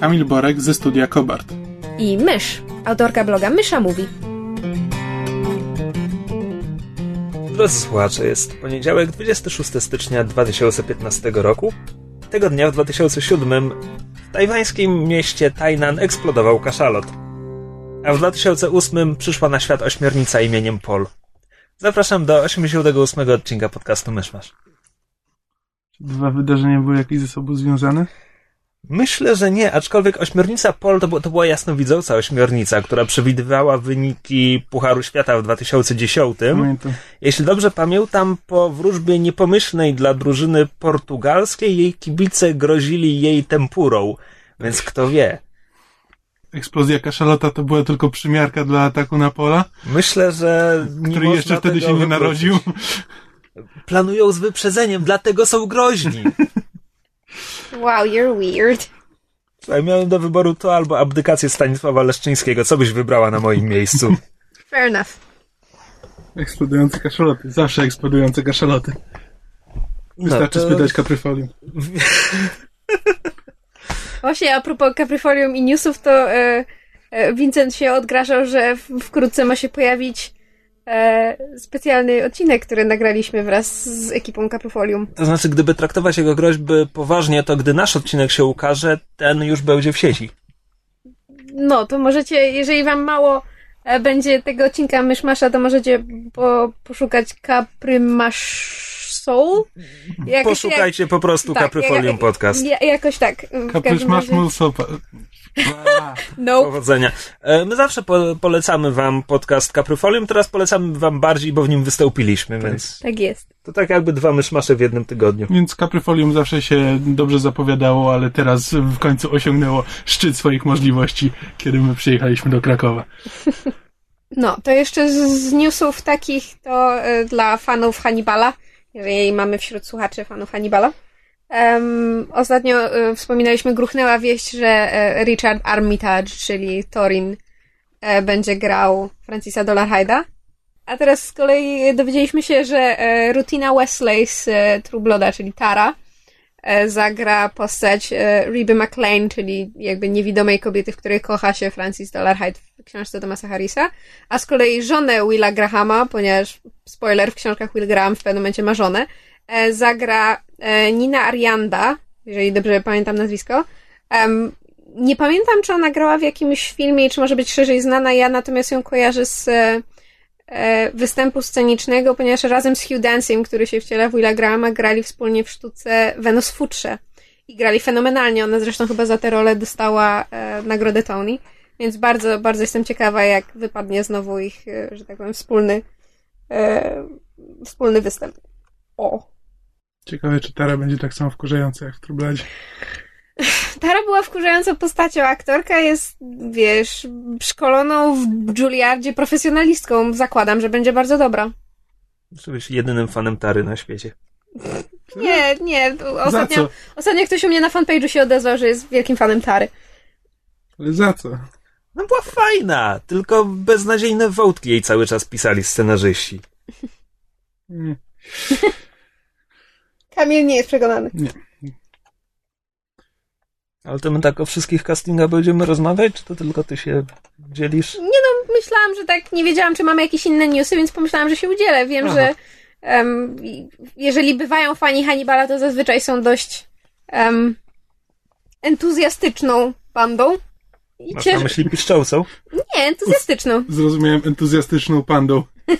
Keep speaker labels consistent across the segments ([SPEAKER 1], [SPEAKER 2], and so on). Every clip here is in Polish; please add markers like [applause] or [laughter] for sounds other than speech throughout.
[SPEAKER 1] Kamil Borek ze studia Kobart.
[SPEAKER 2] i Mysz, autorka bloga Mysza Mówi.
[SPEAKER 3] Drodzy słuchacze, jest poniedziałek 26 stycznia 2015 roku. Tego dnia w 2007 w tajwańskim mieście Tainan eksplodował kaszalot. A w 2008 przyszła na świat ośmiornica imieniem Pol. Zapraszam do 88 odcinka podcastu Myszmasz.
[SPEAKER 1] Dwa wydarzenia były jakieś ze sobą związane?
[SPEAKER 3] Myślę, że nie, aczkolwiek ośmiornica Pol to, to była jasnowidząca ośmiornica, która przewidywała wyniki Pucharu Świata w 2010.
[SPEAKER 1] Pamiętam.
[SPEAKER 3] Jeśli dobrze pamiętam, po wróżbie niepomyślnej dla drużyny portugalskiej jej kibice grozili jej tempurą, więc kto wie.
[SPEAKER 1] Eksplozja kaszalota to była tylko przymiarka dla ataku na pola,
[SPEAKER 3] Myślę, że nie
[SPEAKER 1] który jeszcze wtedy się nie
[SPEAKER 3] wykluczyć.
[SPEAKER 1] narodził.
[SPEAKER 3] Planują z wyprzedzeniem, dlatego są groźni. [laughs]
[SPEAKER 2] Wow, you're weird.
[SPEAKER 3] Miałem do wyboru to albo abdykację Stanisława Leszczyńskiego. Co byś wybrała na moim miejscu? [laughs]
[SPEAKER 2] Fair enough.
[SPEAKER 1] Eksplodujące kaszaloty. Zawsze eksplodujące kaszaloty. Wystarczy
[SPEAKER 3] No, to-
[SPEAKER 1] spytać kapryfolium. [laughs]
[SPEAKER 2] Właśnie a propos Caprifolium i newsów, to e, e, Vincent się odgrażał, że wkrótce ma się pojawić specjalny odcinek, który nagraliśmy wraz z ekipą Caprifolium.
[SPEAKER 3] To znaczy, gdyby traktować jego groźby poważnie, to gdy nasz odcinek się ukaże, ten już będzie w sieci.
[SPEAKER 2] No, to możecie, jeżeli wam mało e, będzie tego odcinka Myszmasza, to możecie po, poszukać Caprymash Soul. Jakoś
[SPEAKER 3] Poszukajcie po prostu
[SPEAKER 2] tak,
[SPEAKER 3] Caprifolium
[SPEAKER 2] jak-
[SPEAKER 3] Podcast.
[SPEAKER 2] Ja, jakoś tak.
[SPEAKER 1] Kaprysz masz
[SPEAKER 2] razie-
[SPEAKER 1] mu [laughs] sopa.
[SPEAKER 2] No,
[SPEAKER 3] Powodzenia. E, My zawsze po, polecamy wam podcast Caprifolium, teraz polecamy wam bardziej, bo w nim wystąpiliśmy, więc
[SPEAKER 2] tak jest.
[SPEAKER 3] to tak jakby dwa myszmasze w jednym tygodniu.
[SPEAKER 1] Więc kapryfolium zawsze się dobrze zapowiadało, ale teraz w końcu osiągnęło szczyt swoich możliwości, kiedy my przyjechaliśmy do Krakowa. [laughs]
[SPEAKER 2] No, to jeszcze z, z newsów takich to e, dla fanów Hannibala, jeżeli mamy wśród słuchaczy fanów Hannibala. Em, ostatnio e, wspominaliśmy, gruchnęła wieść, że e, Richard Armitage, czyli Torin, e, będzie grał Francisa Dolarhyda. A teraz z kolei dowiedzieliśmy się, że Rutina Wesley z True Blooda, czyli Tara, zagra postać e, Reby McLean, czyli jakby niewidomej kobiety, w której kocha się Francis Dolarhyde w książce Thomasa Harrisa, a z kolei żonę Willa Grahama, ponieważ spoiler, w książkach Will Graham w pewnym momencie ma żonę, e, zagra e, Nina Arianda, jeżeli dobrze pamiętam nazwisko. Nie pamiętam, czy ona grała w jakimś filmie, czy może być szerzej znana, ja natomiast ją kojarzę z e, e, występu scenicznego, ponieważ razem z Hugh Dancing, który się wciela w Willa Grahama, grali wspólnie w sztuce Wenus w futrze. I grali fenomenalnie. Ona zresztą chyba za tę rolę dostała e, nagrodę Tony. Więc bardzo, bardzo jestem ciekawa, jak wypadnie znowu ich, e, że tak powiem, wspólny, e, wspólny występ. O.
[SPEAKER 1] Ciekawe, czy Tara będzie tak samo wkurzająca jak w Trubladzie. [laughs]
[SPEAKER 2] Tara była wkurzającą postacią. Aktorka jest, wiesz, szkoloną w Juilliardzie profesjonalistką. Zakładam, że będzie bardzo dobra.
[SPEAKER 3] Żebyś jedynym fanem Tary na świecie. [laughs]
[SPEAKER 2] Nie, nie. Ostatnio, ostatnio ktoś u mnie na fanpage'u się odezwał, że jest wielkim fanem Tary.
[SPEAKER 1] Ale za co?
[SPEAKER 3] No była fajna, tylko beznadziejne wątki jej cały czas pisali scenarzyści.
[SPEAKER 1] Nie. [laughs]
[SPEAKER 2] Kamil nie jest przekonany.
[SPEAKER 3] Ale to my tak o wszystkich castingach będziemy rozmawiać, czy to tylko ty się dzielisz?
[SPEAKER 2] Nie no, myślałam, że tak, nie wiedziałam, czy mamy jakieś inne newsy, więc pomyślałam, że się udzielę. Wiem,
[SPEAKER 3] Aha.
[SPEAKER 2] że i- jeżeli bywają fani Hannibala, to zazwyczaj są dość em, entuzjastyczną bandą. I
[SPEAKER 3] Masz na myśli piszczołcą?
[SPEAKER 2] Nie, entuzjastyczną.
[SPEAKER 1] Zrozumiałem entuzjastyczną pandą. [laughs]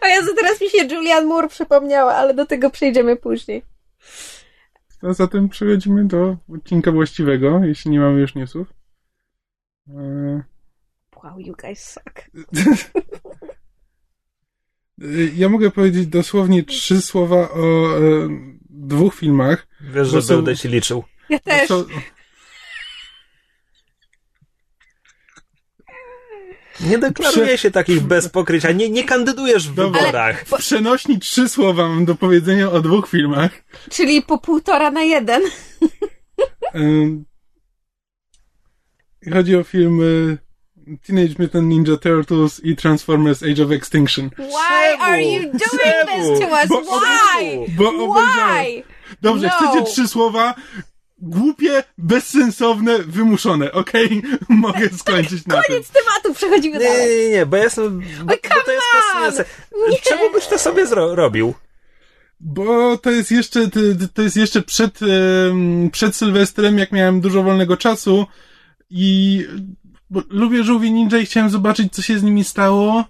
[SPEAKER 2] A ja teraz mi się Julian Moore przypomniała, ale do tego przejdziemy później.
[SPEAKER 1] A zatem przechodzimy do odcinka właściwego, jeśli nie mamy już newsów. Eee,
[SPEAKER 2] Wow, you guys suck. [laughs]
[SPEAKER 1] Ja mogę powiedzieć dosłownie trzy słowa o e, dwóch filmach.
[SPEAKER 3] Wiesz, że
[SPEAKER 1] są-
[SPEAKER 3] będę ci liczył.
[SPEAKER 2] Ja też.
[SPEAKER 1] Co,
[SPEAKER 3] Nie deklaruje
[SPEAKER 1] Prze-
[SPEAKER 3] się takich bez pokrycia, nie, nie kandydujesz w
[SPEAKER 1] Dobra.
[SPEAKER 3] wyborach.
[SPEAKER 1] w przenośni trzy słowa mam do powiedzenia o dwóch filmach.
[SPEAKER 2] Czyli po półtora na jeden.
[SPEAKER 1] Chodzi o filmy Teenage Mutant Ninja Turtles i Transformers Age of Extinction.
[SPEAKER 2] Why are you doing
[SPEAKER 3] Czemu?
[SPEAKER 2] this to us?
[SPEAKER 1] Bo-
[SPEAKER 2] Why?
[SPEAKER 1] Bo.
[SPEAKER 2] Why?
[SPEAKER 1] Dobrze,
[SPEAKER 2] No.
[SPEAKER 1] chcecie trzy słowa? Głupie, bezsensowne, wymuszone. Okej? [laughs] Mogę skończyć na tym.
[SPEAKER 2] Koniec tematu, przechodzimy
[SPEAKER 3] Nie,
[SPEAKER 2] dalej.
[SPEAKER 3] nie, nie, nie, bo ja jestem... Bo,
[SPEAKER 2] Oj,
[SPEAKER 3] bo to jest fascynujące.
[SPEAKER 2] Nie.
[SPEAKER 3] Czemu byś to sobie zro- robił?
[SPEAKER 1] Bo to jest jeszcze, to, jest jeszcze przed, przed Sylwestrem, jak miałem dużo wolnego czasu i lubię żółwie ninja i chciałem zobaczyć, co się z nimi stało.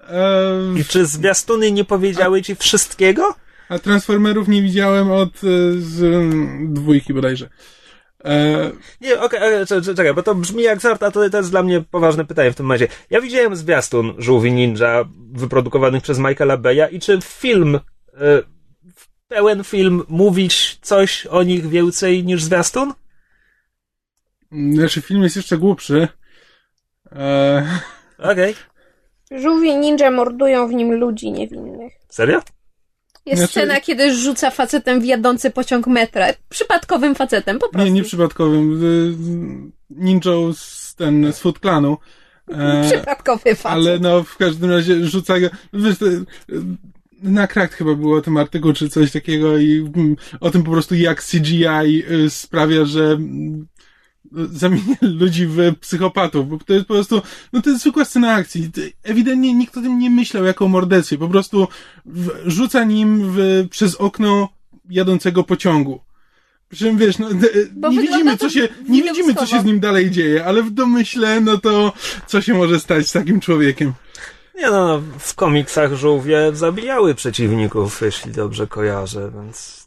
[SPEAKER 1] E,
[SPEAKER 3] I czy zwiastuny nie powiedziały ci wszystkiego?
[SPEAKER 1] A Transformerów nie widziałem od e, z, mm, dwójki bodajże. E,
[SPEAKER 3] Nie, okej, okay, czekaj, bo to brzmi jak żart, a to, to jest dla mnie poważne pytanie w tym momencie. Ja widziałem zwiastun Żółwi Ninja wyprodukowanych przez Michaela Beya i czy film, e, pełen film mówić coś o nich więcej niż zwiastun?
[SPEAKER 1] znaczy film jest jeszcze głupszy. E, [laughs]
[SPEAKER 3] Okej.
[SPEAKER 2] Żółwie ninja mordują w nim ludzi niewinnych.
[SPEAKER 3] Serio?
[SPEAKER 2] Jest
[SPEAKER 1] Znaczy-
[SPEAKER 2] scena, kiedy rzuca facetem w jadący pociąg metra. Przypadkowym facetem, po prostu.
[SPEAKER 1] nie, nie przypadkowym. Y, Ninją z ten, z Foot Clanu. E, [laughs]
[SPEAKER 2] Przypadkowy facet.
[SPEAKER 1] ale no, w każdym razie rzuca go, wiesz, y, na krakt chyba było o tym artykuł, czy coś takiego i mm, o tym po prostu jak CGI y, sprawia, że mm, zamienia ludzi w psychopatów, bo to jest po prostu, no to jest zwykła scena akcji. Ewidentnie nikt o tym nie myślał jako o morderstwie, po prostu w, rzuca nim w, przez okno jadącego pociągu. Przy czym wiesz, no,
[SPEAKER 2] Bo
[SPEAKER 1] nie widzimy, co się, nie widzimy, co się z nim dalej dzieje, ale w domyśle, no to co się może stać z takim człowiekiem?
[SPEAKER 3] Nie no, no, w komiksach żółwie zabijały przeciwników, jeśli dobrze kojarzę, więc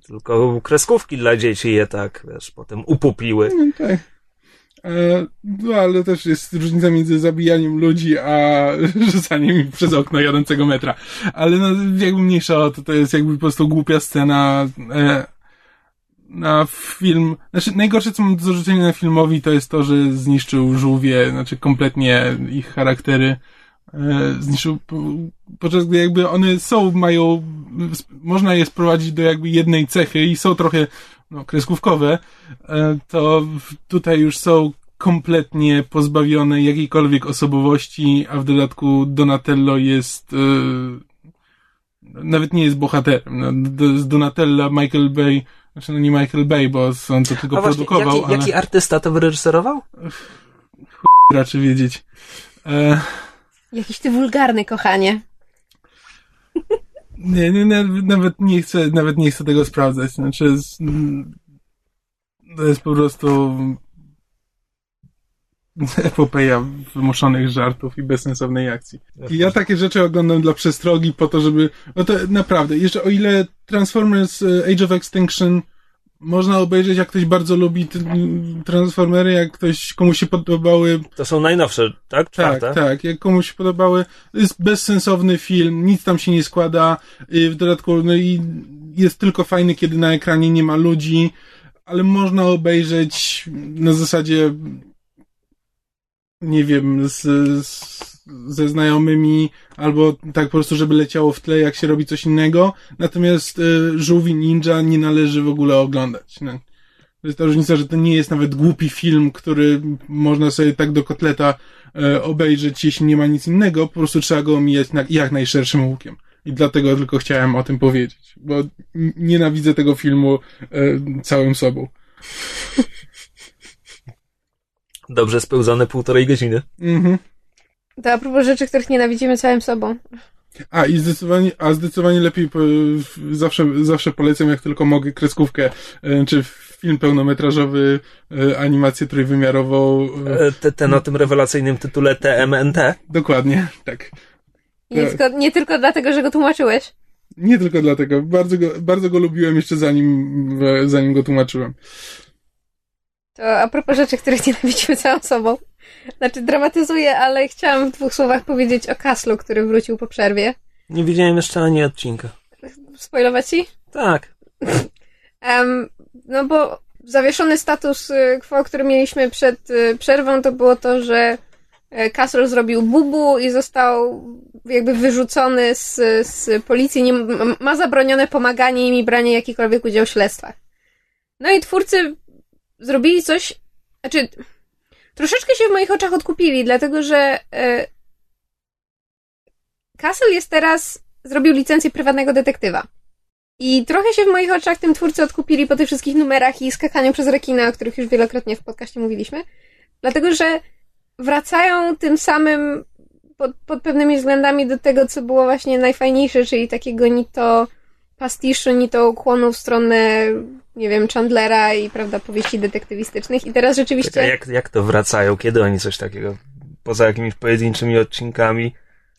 [SPEAKER 3] tylko kreskówki dla dzieci je tak, wiesz, potem upupiły.
[SPEAKER 1] No, tak. E, no, ale też jest różnica między zabijaniem ludzi, a [laughs] rzucaniem przez okno jadącego metra. Ale no, jakby mniejsza to, to jest jakby po prostu głupia scena e, na film. Znaczy, najgorsze, co mam do zarzucenia na filmowi, to jest to, że zniszczył żółwie, znaczy kompletnie ich charaktery. E, zniszczył, po- podczas gdy jakby one są, mają, można je sprowadzić do jakby jednej cechy i są trochę no, kreskówkowe, e, to tutaj już są kompletnie pozbawione jakiejkolwiek osobowości, a w dodatku Donatello jest e, nawet nie jest bohaterem. No, z Donatella Michael Bay, znaczy no nie Michael Bay, bo on to tylko
[SPEAKER 3] A właśnie,
[SPEAKER 1] produkował,
[SPEAKER 3] jaki, jaki
[SPEAKER 1] ale
[SPEAKER 3] artysta to wyreżyserował?
[SPEAKER 1] raczej wiedzieć. E,
[SPEAKER 2] Jakiś ty wulgarny, kochanie.
[SPEAKER 1] Nie, nie, nie, nawet nie chcę, nawet nie chcę tego sprawdzać. Znaczy, z, to jest po prostu [laughs] epopeja wymuszonych żartów i bezsensownej akcji. I ja takie rzeczy oglądam dla przestrogi po to, żeby, no to naprawdę, jeszcze o ile Transformers e, Age of Extinction można obejrzeć, jak ktoś bardzo lubi t- Transformery, jak ktoś, komuś się podobały
[SPEAKER 3] To są najnowsze, tak? Czwarte?
[SPEAKER 1] tak, tak. Jak komuś się podobały, to jest bezsensowny film, nic tam się nie składa. y, W dodatku, no i jest tylko fajny, kiedy na ekranie nie ma ludzi, ale można obejrzeć na zasadzie, nie wiem, z, z, ze znajomymi, albo tak po prostu, żeby leciało w tle, jak się robi coś innego. Natomiast y, Żółwi Ninja nie należy w ogóle oglądać. No. To jest ta różnica, że to nie jest nawet głupi film, który można sobie tak do kotleta e, obejrzeć, jeśli nie ma nic innego, po prostu trzeba go omijać na, jak najszerszym łukiem. I dlatego tylko chciałem o tym powiedzieć, bo nienawidzę tego filmu e, całym sobą.
[SPEAKER 3] Dobrze spełzone półtorej godziny.
[SPEAKER 1] Mhm.
[SPEAKER 2] To a propos rzeczy, których nienawidzimy całym sobą.
[SPEAKER 1] A i zdecydowanie, a zdecydowanie lepiej po, zawsze, zawsze polecam, jak tylko mogę, kreskówkę, e, czy film pełnometrażowy, e, animację trójwymiarową. E,
[SPEAKER 3] E, Te, ten o tym rewelacyjnym tytule TMNT.
[SPEAKER 1] dokładnie, tak.
[SPEAKER 2] Nie,
[SPEAKER 1] Tak.
[SPEAKER 2] tylko, nie tylko dlatego, że go tłumaczyłeś.
[SPEAKER 1] Nie tylko dlatego. Bardzo go, bardzo go lubiłem jeszcze zanim, zanim go tłumaczyłem.
[SPEAKER 2] To a propos rzeczy, których [laughs] nienawidzimy całą sobą. Znaczy, dramatyzuję, ale chciałam w dwóch słowach powiedzieć o Kaslu, który wrócił po przerwie.
[SPEAKER 3] Nie widziałem jeszcze ani odcinka.
[SPEAKER 2] Spoilować ci?
[SPEAKER 3] Tak.
[SPEAKER 2] Um, no bo zawieszony status y, quo, który mieliśmy przed y, przerwą, to było to, że y, Castle zrobił bubu i został jakby wyrzucony z, z policji, nie, ma zabronione pomaganie im i branie jakikolwiek udział w śledztwach. No i twórcy zrobili coś, znaczy troszeczkę się w moich oczach odkupili, dlatego że e, Castle jest teraz, zrobił licencję prywatnego detektywa. I trochę się w moich oczach tym twórcy odkupili po tych wszystkich numerach i skakaniu przez rekina, o których już wielokrotnie w podcaście mówiliśmy. Dlatego, że wracają tym samym pod, pod pewnymi względami do tego, co było właśnie najfajniejsze, czyli takiego ni to pastiszu, ni to ukłonu w stronę, nie wiem, Chandlera i, prawda, powieści detektywistycznych. I teraz rzeczywiście...
[SPEAKER 3] Czekaj, jak, jak to wracają? Kiedy oni coś takiego, poza jakimiś pojedynczymi odcinkami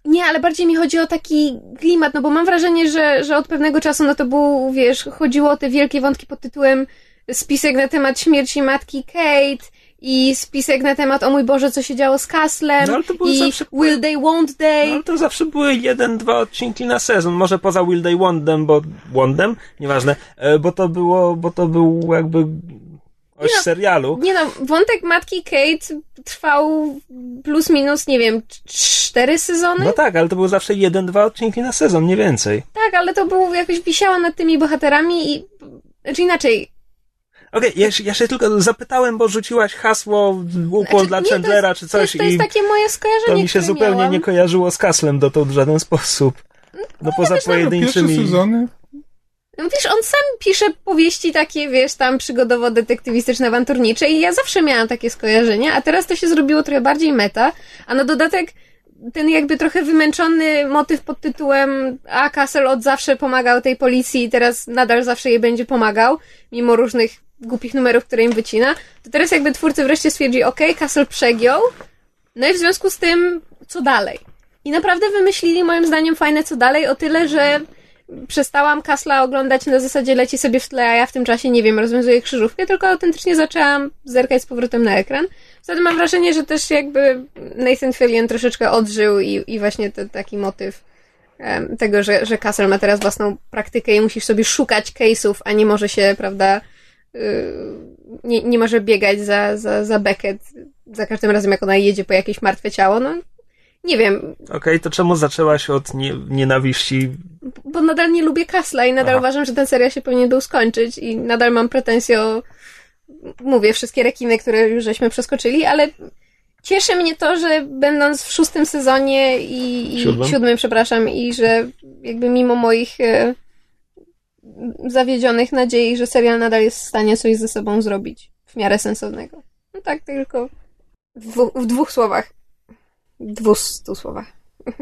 [SPEAKER 2] nie, ale bardziej mi chodzi o taki klimat, no bo mam wrażenie, że, że od pewnego czasu, no to był, wiesz, chodziło o te wielkie wątki pod tytułem spisek na temat śmierci matki Kate i spisek na temat, o mój Boże, co się działo z Castlem
[SPEAKER 3] no,
[SPEAKER 2] i zawsze... Will They, Won't They. No,
[SPEAKER 3] ale to zawsze były jeden, dwa odcinki na sezon, może poza Will They, Won't Them, bo Wondem, nieważne, e, bo to było, bo to był jakby oś
[SPEAKER 2] no,
[SPEAKER 3] serialu.
[SPEAKER 2] Nie no, wątek matki Kate trwał plus minus, nie wiem, cztery sezony?
[SPEAKER 3] No tak, ale to były zawsze jeden, dwa odcinki na sezon, nie więcej.
[SPEAKER 2] Tak, ale to było jakoś wisiało nad tymi bohaterami i... Znaczy inaczej,
[SPEAKER 3] Okej, okay, ja, ja, się tylko zapytałem, bo rzuciłaś hasło ukłon znaczy, dla Chandlera czy coś
[SPEAKER 2] to jest, to jest takie moje skojarzenie,
[SPEAKER 3] To mi się zupełnie
[SPEAKER 2] miałam.
[SPEAKER 3] nie kojarzyło z Kaslem dotąd w żaden sposób. No, no poza pojedynczymi...
[SPEAKER 1] sezony?
[SPEAKER 2] No wiesz, on sam pisze powieści takie, wiesz, tam przygodowo-detektywistyczne, awanturnicze i ja zawsze miałam takie skojarzenia, a teraz to się zrobiło trochę bardziej meta, a na dodatek ten jakby trochę wymęczony motyw pod tytułem a Castle od zawsze pomagał tej policji i teraz nadal zawsze jej będzie pomagał, mimo różnych głupich numerów, które im wycina, to teraz jakby twórcy wreszcie stwierdzili, ok, Castle przegiął, no i w związku z tym, co dalej? I naprawdę wymyślili moim zdaniem fajne co dalej, o tyle, że przestałam Kasla oglądać na zasadzie leci sobie w tle, a ja w tym czasie, nie wiem, rozwiązuję krzyżówkę, tylko autentycznie zaczęłam zerkać z powrotem na ekran. Wtedy mam wrażenie, że też jakby Nathan Fillion troszeczkę odżył i, i właśnie ten taki motyw tego, że, że Castle ma teraz własną praktykę i musisz sobie szukać case'ów, a nie może się, prawda, nie, nie może biegać za, za, za Beckett za każdym razem, jak ona jedzie po jakieś martwe ciało, no nie wiem.
[SPEAKER 3] Okej, okay, to czemu zaczęłaś od nie, nienawiści?
[SPEAKER 2] Bo nadal nie lubię Kasla i nadal Aha. uważam, że ten serial się powinien był skończyć i nadal mam pretensje o, mówię, wszystkie rekiny, które już żeśmy przeskoczyli, ale cieszy mnie to, że będąc w szóstym sezonie i, i siódmym? siódmym, przepraszam, i że jakby mimo moich e, zawiedzionych nadziei, że serial nadal jest w stanie coś ze sobą zrobić w miarę sensownego. No tak, tylko w, w dwóch słowach dwustu słowach. [laughs]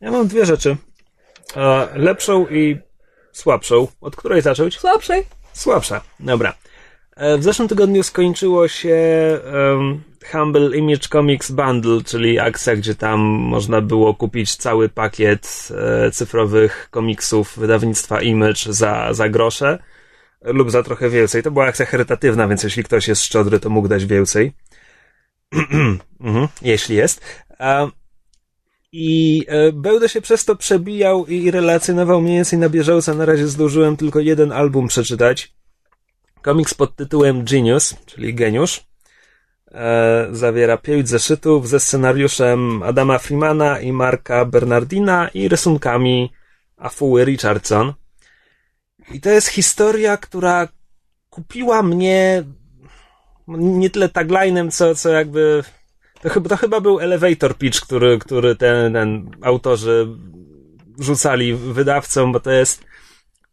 [SPEAKER 3] Ja mam dwie rzeczy. Lepszą i słabszą. Od której zacząć?
[SPEAKER 2] Słabszej.
[SPEAKER 3] Słabsza, dobra. E, w zeszłym tygodniu skończyło się um, Humble Image Comics Bundle, czyli akcja, gdzie tam można było kupić cały pakiet e, cyfrowych komiksów wydawnictwa Image za, za grosze lub za trochę więcej. To była akcja charytatywna, więc jeśli ktoś jest szczodry, to mógł dać więcej. [clears throat] mhm, jeśli jest. I e, będę się przez to przebijał i relacjonował mniej więcej na bieżąco. Na razie zdążyłem tylko jeden album przeczytać. Komiks pod tytułem Genius, czyli Geniusz. E, zawiera pięć zeszytów ze scenariuszem Adama Freemana i Marka Bernardina i rysunkami Afuły Richardson. I to jest historia, która kupiła mnie nie tyle taglinem, co, co jakby to chyba, to chyba był elevator pitch, który, który ten, ten autorzy rzucali wydawcom, bo to jest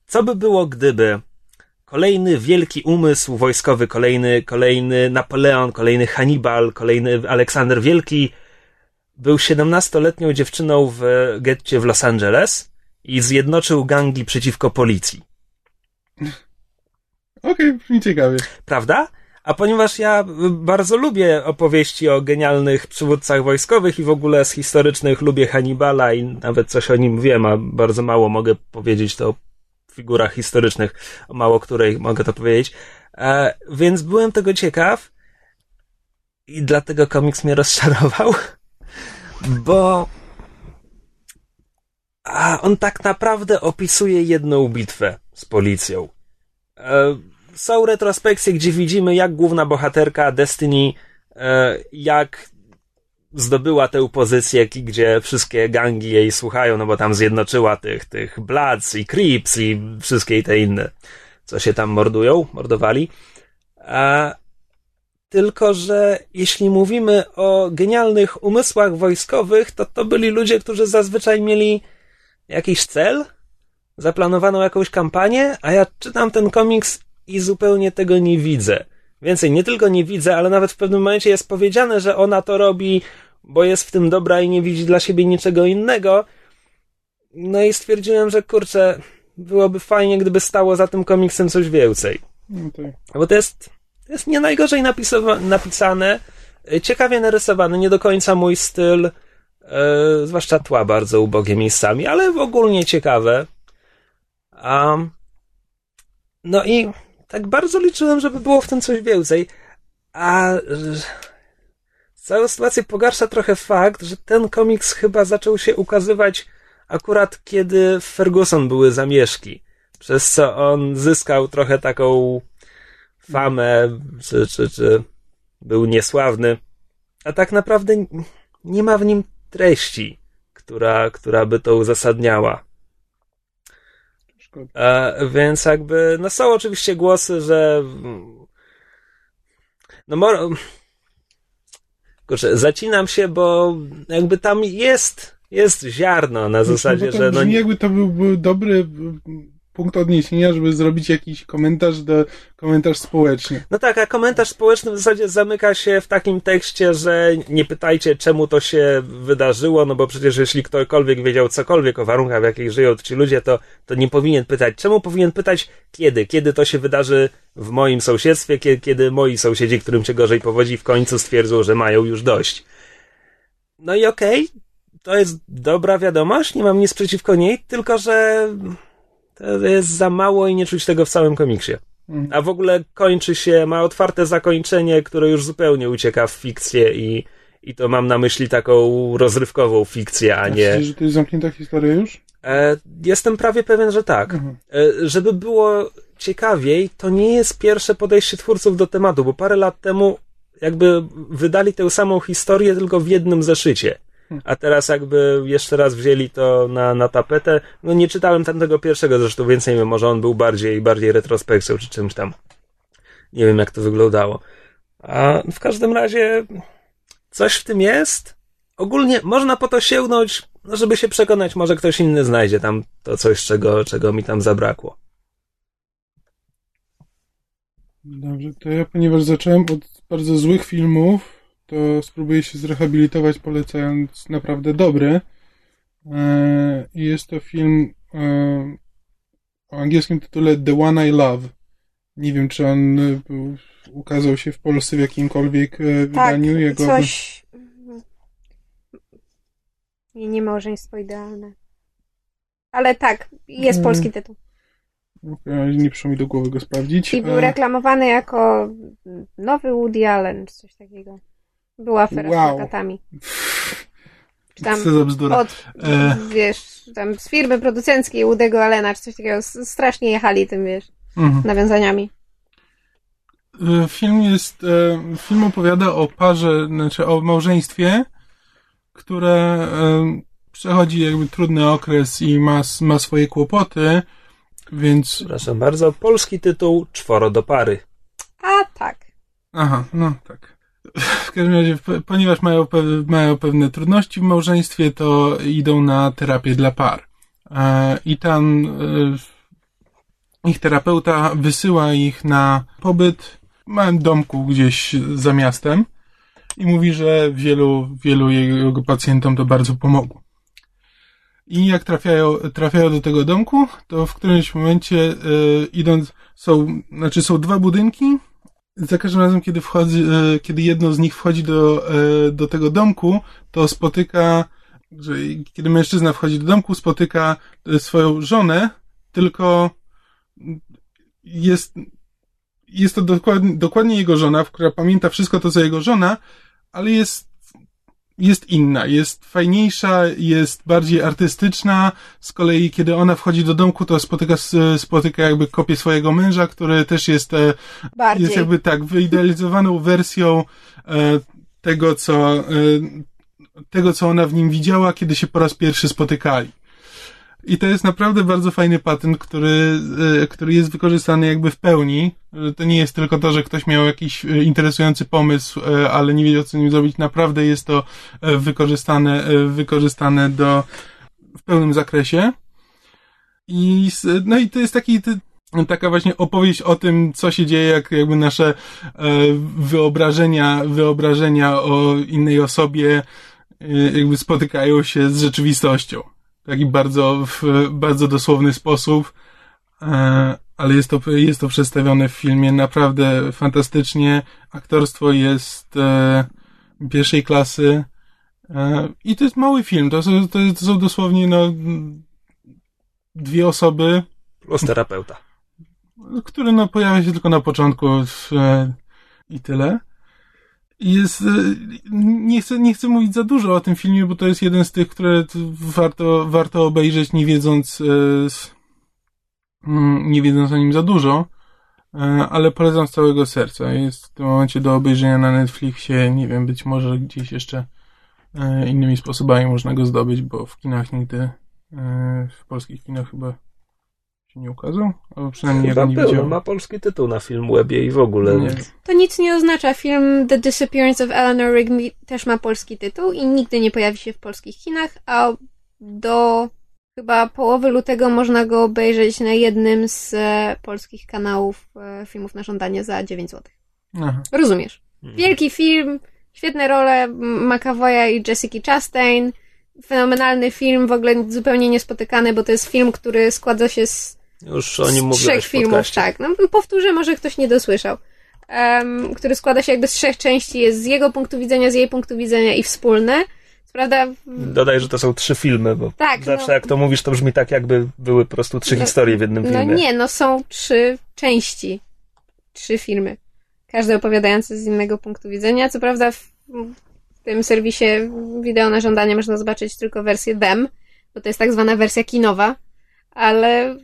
[SPEAKER 3] co by było, gdyby kolejny wielki umysł wojskowy, kolejny, kolejny Napoleon, kolejny Hannibal, kolejny Aleksander Wielki był 17-letnią dziewczyną w getcie w Los Angeles i zjednoczył gangi przeciwko policji.
[SPEAKER 1] Okej, okay, ciekawie.
[SPEAKER 3] Prawda? A ponieważ ja bardzo lubię opowieści o genialnych przywódcach wojskowych i w ogóle z historycznych lubię Hannibala i nawet coś o nim wiem, a bardzo mało mogę powiedzieć to figurach historycznych, mało której mogę to powiedzieć. E, więc byłem tego ciekaw i dlatego komiks mnie rozczarował, [laughs] bo a on tak naprawdę opisuje jedną bitwę z policją. E, są retrospekcje, gdzie widzimy, jak główna bohaterka Destiny, e, jak zdobyła tę pozycję, gdzie wszystkie gangi jej słuchają, no bo tam zjednoczyła tych, tych Bloods i Creeps i wszystkie te inne, co się tam mordują, mordowali. A tylko, że jeśli mówimy o genialnych umysłach wojskowych, to to byli ludzie, którzy zazwyczaj mieli jakiś cel, zaplanowaną jakąś kampanię, a ja czytam ten komiks i zupełnie tego nie widzę. Więcej, nie tylko nie widzę, ale nawet w pewnym momencie jest powiedziane, że ona to robi, bo jest w tym dobra i nie widzi dla siebie niczego innego. No i stwierdziłem, że kurczę, byłoby fajnie, gdyby stało za tym komiksem coś więcej.
[SPEAKER 1] No tak.
[SPEAKER 3] Bo to jest, to jest nie najgorzej napisowa- napisane, y, ciekawie narysowane, nie do końca mój styl, yy, zwłaszcza tła bardzo ubogie miejscami, ale ogólnie ciekawe. Um, no i tak bardzo liczyłem, żeby było w tym coś więcej, a całą sytuację pogarsza trochę fakt, że ten komiks chyba zaczął się ukazywać akurat kiedy w Ferguson były zamieszki, przez co on zyskał trochę taką famę, czy, czy, czy był niesławny, a tak naprawdę nie ma w nim treści, która, która by to uzasadniała. E, więc jakby, no są oczywiście głosy, że no mo- kurczę, zacinam się, bo jakby tam jest, jest ziarno na zasadzie,
[SPEAKER 1] no,
[SPEAKER 3] że no,
[SPEAKER 1] jakby to był, był dobry punkt odniesienia, żeby zrobić jakiś komentarz do komentarz społeczny.
[SPEAKER 3] No tak, a komentarz społeczny w zasadzie zamyka się w takim tekście, że nie pytajcie, czemu to się wydarzyło, no bo przecież jeśli ktokolwiek wiedział cokolwiek o warunkach, w jakich żyją ci ludzie, to, to nie powinien pytać. Czemu powinien pytać kiedy? Kiedy to się wydarzy w moim sąsiedztwie, kiedy, kiedy moi sąsiedzi, którym się gorzej powodzi, w końcu stwierdzą, że mają już dość. No i okej, to jest dobra wiadomość, nie mam nic przeciwko niej, tylko że to jest za mało i nie czuć tego w całym komiksie.
[SPEAKER 1] Mhm.
[SPEAKER 3] A w ogóle kończy się, ma otwarte zakończenie, które już zupełnie ucieka w fikcję i, i to mam na myśli taką rozrywkową fikcję, a nie...
[SPEAKER 1] Myślisz, że to jest zamknięta historia już?
[SPEAKER 3] E, jestem prawie pewien, że tak.
[SPEAKER 1] Mhm.
[SPEAKER 3] E, żeby było ciekawiej, to nie jest pierwsze podejście twórców do tematu, bo parę lat temu jakby wydali tę samą historię tylko w jednym zeszycie. A teraz jakby jeszcze raz wzięli to na, na tapetę. No nie czytałem tamtego pierwszego, zresztą więc nie wiem, może on był bardziej, bardziej retrospekcją czy czymś tam. Nie wiem jak to wyglądało. A w każdym razie coś w tym jest. Ogólnie można po to sięgnąć, no żeby się przekonać, może ktoś inny znajdzie tam to coś, czego, czego mi tam zabrakło.
[SPEAKER 1] Dobrze, to ja ponieważ zacząłem od bardzo złych filmów, to spróbuję się zrehabilitować polecając naprawdę dobry. E, I jest to film e, o angielskim tytule The One I Love. Nie wiem, czy on e, był, ukazał się w Polsce w jakimkolwiek
[SPEAKER 2] Tak,
[SPEAKER 1] wydaniu. Jego...
[SPEAKER 2] coś... Nie, nie małżeństwo idealne. Ale tak, jest
[SPEAKER 1] Mm.
[SPEAKER 2] polski tytuł.
[SPEAKER 1] Okej, Nie przyszło mi do głowy go sprawdzić.
[SPEAKER 2] I był reklamowany jako nowy Woody Allen, czy coś takiego. Była afera
[SPEAKER 1] Wow.
[SPEAKER 2] z plakatami. Czy tam
[SPEAKER 1] Co za bzdura.
[SPEAKER 2] od,
[SPEAKER 1] E.
[SPEAKER 2] wiesz, tam z firmy producenckiej Woody'ego Allena, czy coś takiego. Strasznie jechali tym, wiesz,
[SPEAKER 1] Mhm.
[SPEAKER 2] nawiązaniami.
[SPEAKER 1] E, Film jest, e, film opowiada o parze, znaczy o małżeństwie, które e, przechodzi jakby trudny okres i ma, ma swoje kłopoty, więc,
[SPEAKER 3] Przepraszam bardzo, polski tytuł Czworo do pary.
[SPEAKER 2] A tak.
[SPEAKER 1] aha, no tak. W każdym razie, ponieważ mają, mają pewne trudności w małżeństwie, to idą na terapię dla par. E, I tam e, ich terapeuta wysyła ich na pobyt w małym domku gdzieś za miastem i mówi, że wielu, wielu jego pacjentom to bardzo pomogło. I jak trafiają, trafiają do tego domku, to w którymś momencie e, idąc, są, znaczy są dwa budynki. Za każdym razem, kiedy wchodzi, e, kiedy jedno z nich wchodzi do, e, do tego domku, to spotyka, że kiedy mężczyzna wchodzi do domku, spotyka e, swoją żonę, tylko jest, jest to dokładnie, dokładnie jego żona, która pamięta wszystko to, co jego żona, ale jest jest inna, jest fajniejsza, jest bardziej artystyczna. Z kolei, kiedy ona wchodzi do domku, to spotyka, spotyka jakby kopię swojego męża, który też jest, e,
[SPEAKER 2] Bardziej.
[SPEAKER 1] jest jakby tak, wyidealizowaną wersją e, tego, co, e, tego, co ona w nim widziała, kiedy się po raz pierwszy spotykali. I to jest naprawdę bardzo fajny patent, który, e, który jest wykorzystany jakby w pełni. E, To nie jest tylko to, że ktoś miał jakiś e, interesujący pomysł, ale nie wiedział, co nim zrobić. Naprawdę jest to wykorzystane, wykorzystane do, w pełnym zakresie. I, no i to jest taki, taka właśnie opowieść o tym, co się dzieje, jak jakby nasze wyobrażenia, wyobrażenia o innej osobie jakby spotykają się z rzeczywistością. W taki bardzo, w bardzo dosłowny sposób, e, ale jest to, jest to przedstawione w filmie naprawdę fantastycznie. Aktorstwo jest e, pierwszej klasy e, i to jest mały film. To są, to, to są dosłownie no, dwie osoby,
[SPEAKER 3] Plus terapeuta.
[SPEAKER 1] który no, pojawia się tylko na początku e, i tyle. Jest, e, nie, chcę, nie chcę mówić za dużo o tym filmie, bo to jest jeden z tych, które warto, warto obejrzeć, nie wiedząc, e, mm, nie wiedząc o nim za dużo, e, ale polecam z całego serca. Jest w tym momencie do obejrzenia na Netflixie, nie wiem, być może gdzieś jeszcze innymi sposobami można go zdobyć, bo w kinach nigdy, w polskich kinach chyba się nie ukazał, albo przynajmniej
[SPEAKER 3] Chyba
[SPEAKER 1] nie
[SPEAKER 3] był,
[SPEAKER 1] widziałem.
[SPEAKER 3] ma polski tytuł na film Webie i w ogóle.
[SPEAKER 1] Nie.
[SPEAKER 2] To nic nie oznacza. Film The Disappearance of Eleanor Rigby też ma polski tytuł i nigdy nie pojawi się w polskich kinach, a do chyba połowy lutego można go obejrzeć na jednym z e, polskich kanałów e, filmów na żądanie za 9 zł.
[SPEAKER 1] Aha.
[SPEAKER 2] Rozumiesz?
[SPEAKER 3] Mhm.
[SPEAKER 2] Wielki film, świetne role McAvoya i Jessica Chastain. Fenomenalny film, w ogóle zupełnie niespotykany, bo to jest film, który składa się z
[SPEAKER 3] Już o nim
[SPEAKER 2] z
[SPEAKER 3] mówiłeś
[SPEAKER 2] trzech filmów, tak. No, powtórzę, może ktoś nie dosłyszał. Em, który składa się jakby z trzech części. Jest z jego punktu widzenia, z jej punktu widzenia i wspólne. Co prawda,
[SPEAKER 3] Dodaj, że to są trzy filmy, bo
[SPEAKER 2] Tak,
[SPEAKER 3] zawsze
[SPEAKER 2] no.
[SPEAKER 3] jak to mówisz, to brzmi tak, jakby były po prostu trzy
[SPEAKER 2] No-
[SPEAKER 3] historie w jednym
[SPEAKER 2] no
[SPEAKER 3] filmie.
[SPEAKER 2] nie, no są trzy części. Trzy filmy. Każdy opowiadający z innego punktu widzenia. Co prawda w, w tym serwisie wideo na żądanie można zobaczyć tylko wersję DEM, bo to jest tak zwana wersja kinowa, ale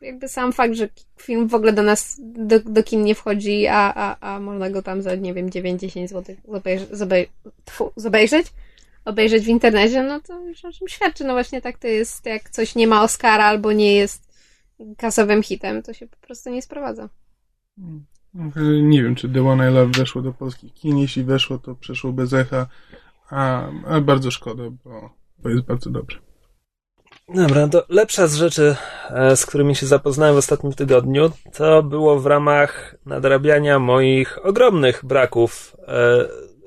[SPEAKER 2] jakby sam fakt, że film w ogóle do nas, do, do kin nie wchodzi, a, a, a można go tam za, nie wiem, 9-10 zł zobejrzeć, zobej, zobejrzeć, obejrzeć w internecie, no to już o czym świadczy. No właśnie tak to jest, jak coś nie ma Oscara albo nie jest kasowym hitem, to się po prostu nie sprowadza.
[SPEAKER 1] Nie wiem, czy The One I Love weszło do polskich kin. Jeśli weszło, to przeszło bez echa. A, a bardzo szkoda, bo, bo jest bardzo dobrze.
[SPEAKER 3] Dobra, to lepsza z rzeczy, e, z którymi się zapoznałem w ostatnim tygodniu, to było w ramach nadrabiania moich ogromnych braków e,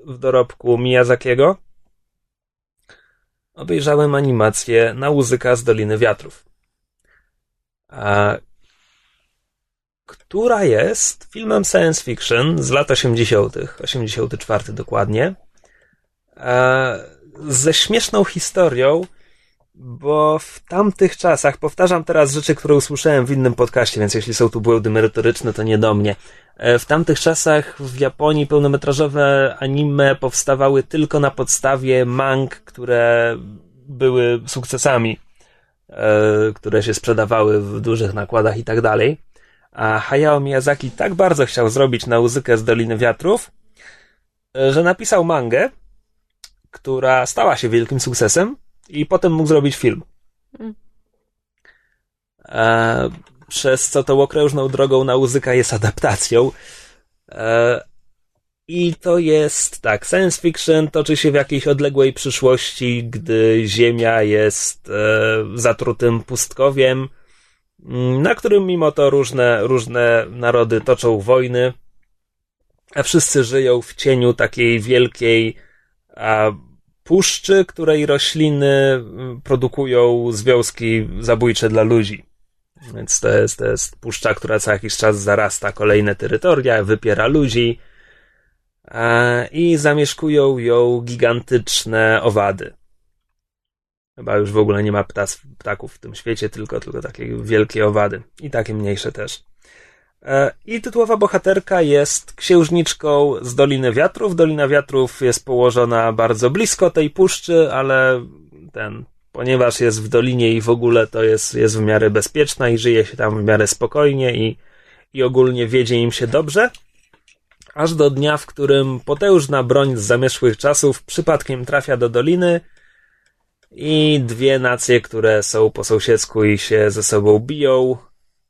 [SPEAKER 3] w dorobku Miyazakiego. Obejrzałem animację na Łuzyka z Doliny Wiatrów. A, która jest filmem science fiction z lat 80., 84 dokładnie, e, ze śmieszną historią, bo w tamtych czasach, powtarzam teraz rzeczy, które usłyszałem w innym podcaście, więc jeśli są tu błędy merytoryczne, to nie do mnie. E, W tamtych czasach w Japonii pełnometrażowe anime powstawały tylko na podstawie mang, które były sukcesami, e, które się sprzedawały w dużych nakładach i tak dalej. A Hayao Miyazaki tak bardzo chciał zrobić nauzykę z Doliny Wiatrów, e, że napisał mangę, która stała się wielkim sukcesem, i potem mógł zrobić film.
[SPEAKER 2] Mm.
[SPEAKER 3] E, przez co tą okrężną drogą na Uzyka jest adaptacją. E, I to jest tak, science fiction toczy się w jakiejś odległej przyszłości, gdy Ziemia jest e, zatrutym pustkowiem, mm, na którym mimo to różne, różne narody toczą wojny, a wszyscy żyją w cieniu takiej wielkiej a, puszczy, której rośliny mm, produkują związki zabójcze dla ludzi. Więc to jest, to jest puszcza, która co jakiś czas zarasta kolejne terytoria, wypiera ludzi e, i zamieszkują ją gigantyczne owady. Chyba już w ogóle nie ma ptas, ptaków w tym świecie, tylko, tylko takie wielkie owady i takie mniejsze też. E, I tytułowa bohaterka jest księżniczką z Doliny Wiatrów. Dolina Wiatrów jest położona bardzo blisko tej puszczy, ale ten, ponieważ jest w dolinie i w ogóle to jest, jest w miarę bezpieczna i żyje się tam w miarę spokojnie i, i ogólnie wiedzie im się dobrze. Aż do dnia, w którym potężna broń z zamieszłych czasów przypadkiem trafia do doliny i dwie nacje, które są po sąsiedzku i się ze sobą biją,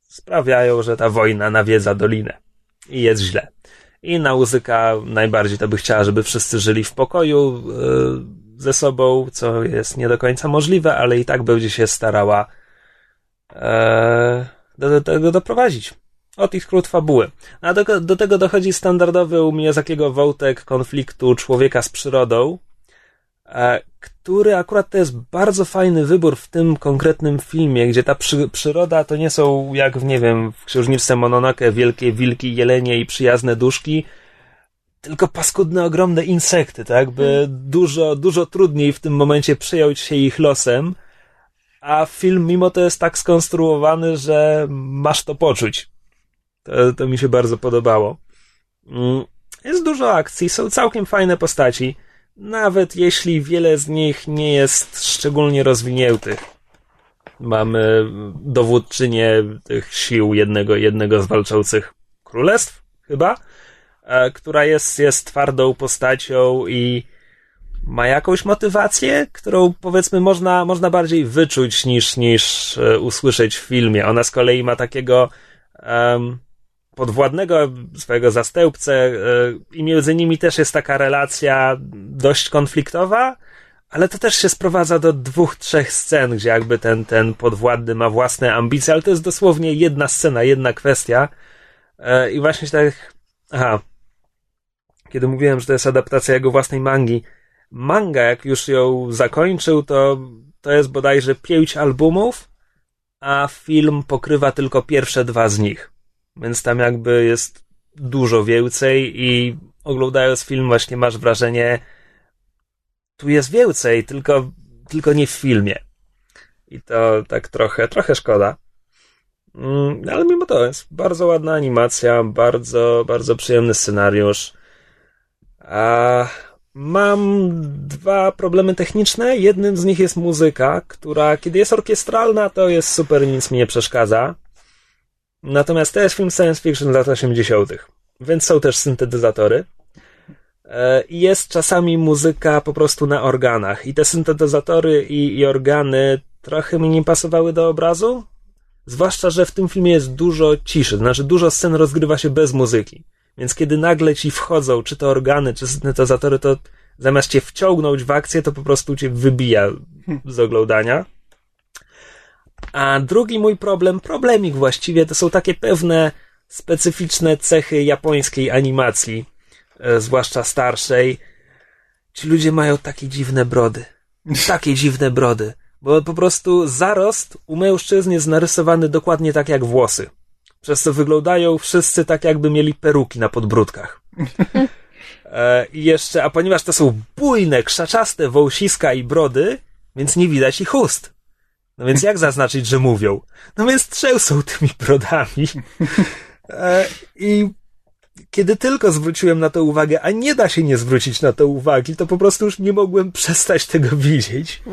[SPEAKER 3] sprawiają, że ta wojna nawiedza dolinę. I jest źle. I Nauzyka najbardziej to by chciała, żeby wszyscy żyli w pokoju yy, ze sobą, co jest nie do końca możliwe, ale i tak będzie się starała yy, do tego doprowadzić. Od ich skrót fabuły. A do, do tego dochodzi standardowy u mnie takiego wątek konfliktu człowieka z przyrodą, E, który akurat to jest bardzo fajny wybór w tym konkretnym filmie, gdzie ta przy, przyroda to nie są jak w, nie wiem, w księżniczce Mononoke wielkie wilki, jelenie i przyjazne duszki, tylko paskudne, ogromne insekty, tak? By hmm. dużo, dużo trudniej w tym momencie przejąć się ich losem, a film mimo to jest tak skonstruowany, że masz to poczuć. To, to mi się bardzo podobało. Mm, jest dużo akcji, są całkiem fajne postaci nawet jeśli wiele z nich nie jest szczególnie rozwiniętych. Mamy dowódczynię tych sił jednego, jednego z walczących królestw, chyba, e, która jest, jest twardą postacią i ma jakąś motywację, którą powiedzmy można, można bardziej wyczuć niż, niż e, usłyszeć w filmie. Ona z kolei ma takiego um, podwładnego, swojego zastępcę e, i między nimi też jest taka relacja dość konfliktowa, ale to też się sprowadza do dwóch, trzech scen, gdzie jakby ten, ten podwładny ma własne ambicje, ale to jest dosłownie jedna scena, jedna kwestia. E, I właśnie tak, aha, kiedy mówiłem, że to jest adaptacja jego własnej mangi, manga, jak już ją zakończył, to, to jest bodajże pięć albumów, a film pokrywa tylko pierwsze dwa z nich. Więc tam jakby jest dużo więcej i oglądając film właśnie masz wrażenie tu jest więcej, tylko, tylko nie w filmie. I to tak trochę, trochę szkoda. Mm, ale mimo to jest bardzo ładna animacja, bardzo, bardzo przyjemny scenariusz. A mam dwa problemy techniczne. Jednym z nich jest muzyka, która kiedy jest orkiestralna, to jest super, nic mi nie przeszkadza. Natomiast to jest film science fiction z lat 80., więc są też syntetyzatory. E, I jest czasami muzyka po prostu na organach. I te syntetyzatory i, i organy trochę mi nie pasowały do obrazu. Zwłaszcza, że w tym filmie jest dużo ciszy, znaczy dużo scen rozgrywa się bez muzyki. Więc kiedy nagle ci wchodzą, czy to organy, czy syntezatory, to zamiast cię wciągnąć w akcję, to po prostu cię wybija z oglądania. A drugi mój problem, problemik właściwie, to są takie pewne specyficzne cechy japońskiej animacji, e, zwłaszcza starszej. Ci ludzie mają takie dziwne brody. Takie dziwne brody. Bo po prostu zarost u mężczyzn jest narysowany dokładnie tak jak włosy. Przez co wyglądają wszyscy tak, jakby mieli peruki na podbródkach. E, I jeszcze, a ponieważ to są bujne, krzaczaste wąsiska i brody, więc nie widać ich ust. No więc jak zaznaczyć, że mówią? No więc trzęsą tymi brodami. E, I kiedy tylko zwróciłem na to uwagę, a nie da się nie zwrócić na to uwagi, to po prostu już nie mogłem przestać tego widzieć.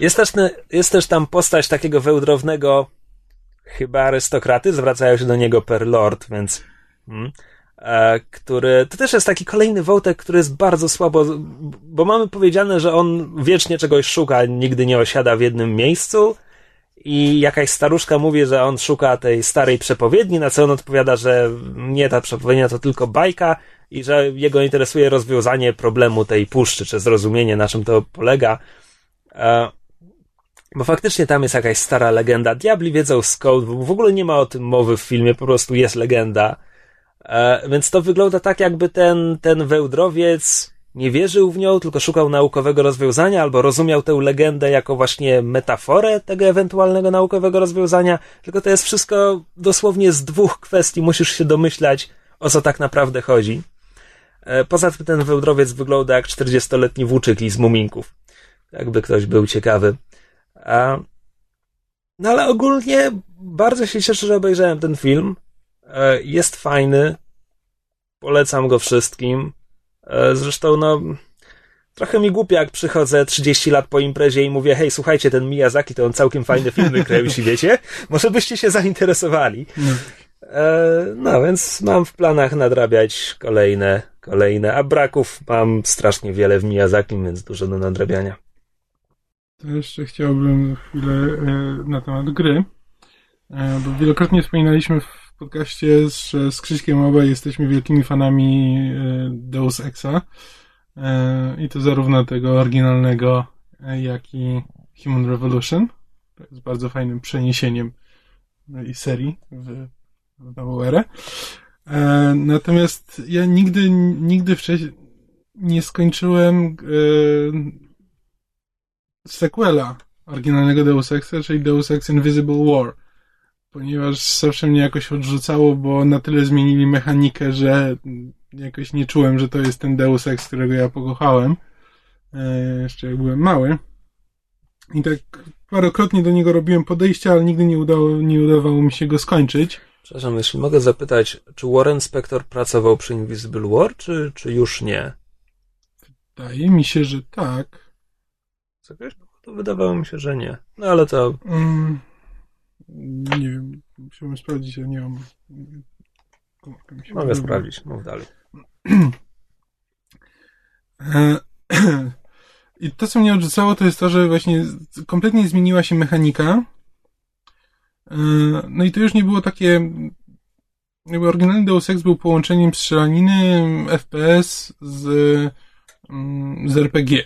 [SPEAKER 3] Jest też, jest też tam postać takiego wełdrownego chyba arystokraty, zwracają się do niego per lord, więc hmm, który, to też jest taki kolejny wątek, który jest bardzo słabo, bo mamy powiedziane, że on wiecznie czegoś szuka, nigdy nie osiada w jednym miejscu i jakaś staruszka mówi, że on szuka tej starej przepowiedni, na co on odpowiada, że nie, ta przepowiednia to tylko bajka i że jego interesuje rozwiązanie problemu tej puszczy, czy zrozumienie, na czym to polega. E, bo faktycznie tam jest jakaś stara legenda. Diabli wiedzą skąd, w ogóle nie ma o tym mowy w filmie, po prostu jest legenda E, więc to wygląda tak, jakby ten, ten wełdrowiec nie wierzył w nią, tylko szukał naukowego rozwiązania, albo rozumiał tę legendę jako właśnie metaforę tego ewentualnego naukowego rozwiązania, tylko to jest wszystko dosłownie z dwóch kwestii, musisz się domyślać, o co tak naprawdę chodzi. E, poza tym ten wełdrowiec wygląda jak 40-letni włóczykli z muminków. Jakby ktoś był ciekawy. A... No ale ogólnie bardzo się cieszę, że obejrzałem ten film. E, jest fajny. Polecam go wszystkim. E, zresztą, no, trochę mi głupio, jak przychodzę 30 lat po imprezie i mówię, hej, słuchajcie, ten Miyazaki to on całkiem fajne filmy kręci, [laughs] wiecie? Może byście się zainteresowali.
[SPEAKER 1] No.
[SPEAKER 3] E, no, więc mam w planach nadrabiać kolejne, kolejne, a braków mam strasznie wiele w Miyazaki, więc dużo do nadrabiania.
[SPEAKER 1] To jeszcze chciałbym chwilę na temat gry, bo wielokrotnie wspominaliśmy w podcaście, że z Krzyśkiem obaj jesteśmy wielkimi fanami e, Deus Exa i to zarówno tego oryginalnego, jak i Human Revolution. To jest bardzo fajnym przeniesieniem i serii w, w nową erę. Natomiast ja nigdy, nigdy wcześniej nie skończyłem sequela oryginalnego Deus Exa, czyli Deus Ex Invisible War. Ponieważ zawsze mnie jakoś odrzucało, bo na tyle zmienili mechanikę, że jakoś nie czułem, że to jest ten Deus Ex, którego ja pokochałem. E, jeszcze jak byłem mały. I tak parokrotnie do niego robiłem podejścia, ale nigdy nie udało, nie udawało mi się go skończyć.
[SPEAKER 3] Przepraszam, jeśli mogę zapytać, czy Warren Spector pracował przy Invisible War, czy, czy już nie?
[SPEAKER 1] Wydaje mi się, że tak.
[SPEAKER 3] Z jakiegoś powodu wydawało mi się, że nie. No ale to.
[SPEAKER 1] Mm, nie wiem, musiałbym sprawdzić, ja nie mam.
[SPEAKER 3] Mogę sprawdzić, mów dalej. [clears throat]
[SPEAKER 1] I to, co mnie odrzucało, to jest to, że właśnie kompletnie zmieniła się mechanika. E, no i to już nie było takie. Jakby oryginalny Deus Ex był połączeniem strzelaniny FPS z, mm, z RPG.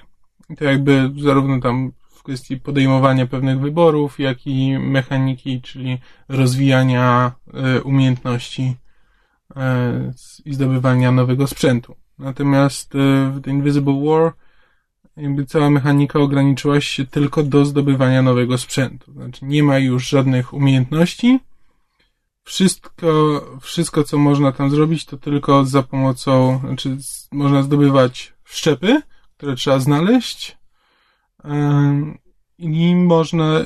[SPEAKER 1] To jakby zarówno tam kwestii podejmowania pewnych wyborów, jak i mechaniki, czyli rozwijania e, umiejętności e, i zdobywania nowego sprzętu. Natomiast e, w The Invisible War jakby cała mechanika ograniczyła się tylko do zdobywania nowego sprzętu. Znaczy nie ma już żadnych umiejętności. Wszystko, wszystko co można tam zrobić, to tylko za pomocą, znaczy można zdobywać szczepy, które trzeba znaleźć i można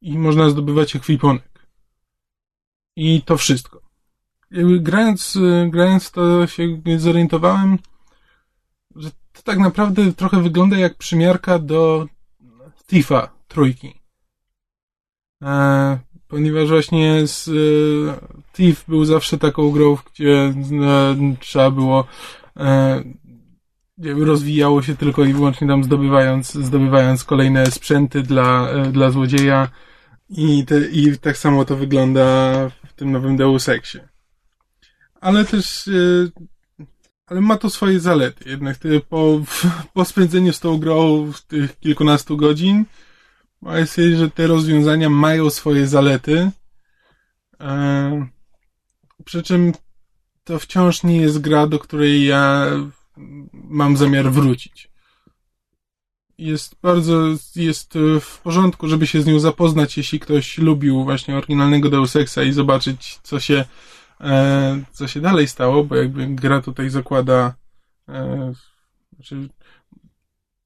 [SPEAKER 1] i można zdobywać ekwipunek. I to wszystko. Grając, grając to się zorientowałem, że to tak naprawdę trochę wygląda jak przymiarka do Thiefa trójki. E, ponieważ właśnie z, e, Thief był zawsze taką grą, gdzie e, trzeba było e, rozwijało się tylko i wyłącznie tam zdobywając, zdobywając kolejne sprzęty dla, e, dla złodzieja i, te, i tak samo to wygląda w tym nowym Deus Exie. Ale też e, ale ma to swoje zalety. Jednak po, [laughs] po spędzeniu z tą grą w tych kilkunastu godzin ma się, że te rozwiązania mają swoje zalety. E, przy czym to wciąż nie jest gra, do której ja mam zamiar wrócić. Jest bardzo, jest w porządku, żeby się z nią zapoznać, jeśli ktoś lubił właśnie oryginalnego Deus Exa i zobaczyć, co się, e, co się dalej stało, bo jakby gra tutaj zakłada, e, znaczy,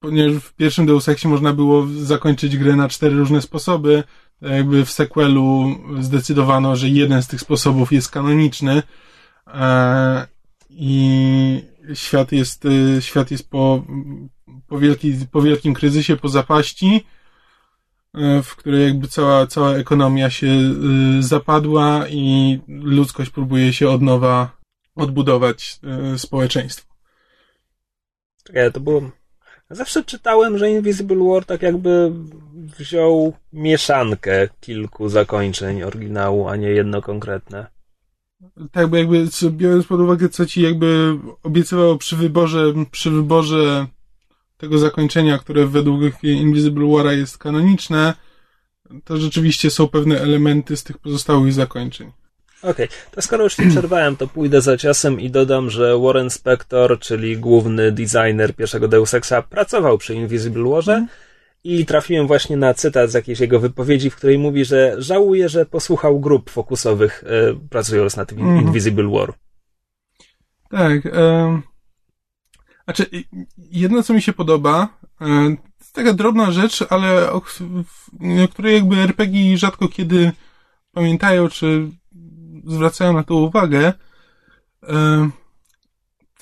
[SPEAKER 1] ponieważ w pierwszym Deus Exie można było zakończyć grę na cztery różne sposoby, jakby w sequelu zdecydowano, że jeden z tych sposobów jest kanoniczny, e, i świat jest, y, świat jest po, po, wielki, po wielkim kryzysie, po zapaści, y, w której jakby cała, cała ekonomia się y, zapadła i ludzkość próbuje się od nowa odbudować społeczeństwo.
[SPEAKER 3] Czekaj, to było... Zawsze czytałem, że Invisible War tak jakby wziął mieszankę kilku zakończeń oryginału, a nie jedno konkretne
[SPEAKER 1] tak bo jakby biorąc pod uwagę, co ci jakby obiecywało przy wyborze, przy wyborze tego zakończenia, które według Invisible War'a jest kanoniczne, to rzeczywiście są pewne elementy z tych pozostałych zakończeń.
[SPEAKER 3] Okej, okay. to skoro już nie przerwałem, to pójdę za ciosem i dodam, że Warren Spector, czyli główny designer pierwszego Deus Exa, pracował przy Invisible Warze. Mm i trafiłem właśnie na cytat z jakiejś jego wypowiedzi, w której mówi, że żałuje, że posłuchał grup fokusowych e, pracując nad mm. Invisible War.
[SPEAKER 1] Tak. E, znaczy, jedno co mi się podoba, e, jest taka drobna rzecz, ale o, o której jakby RPG rzadko kiedy pamiętają, czy zwracają na to uwagę. E,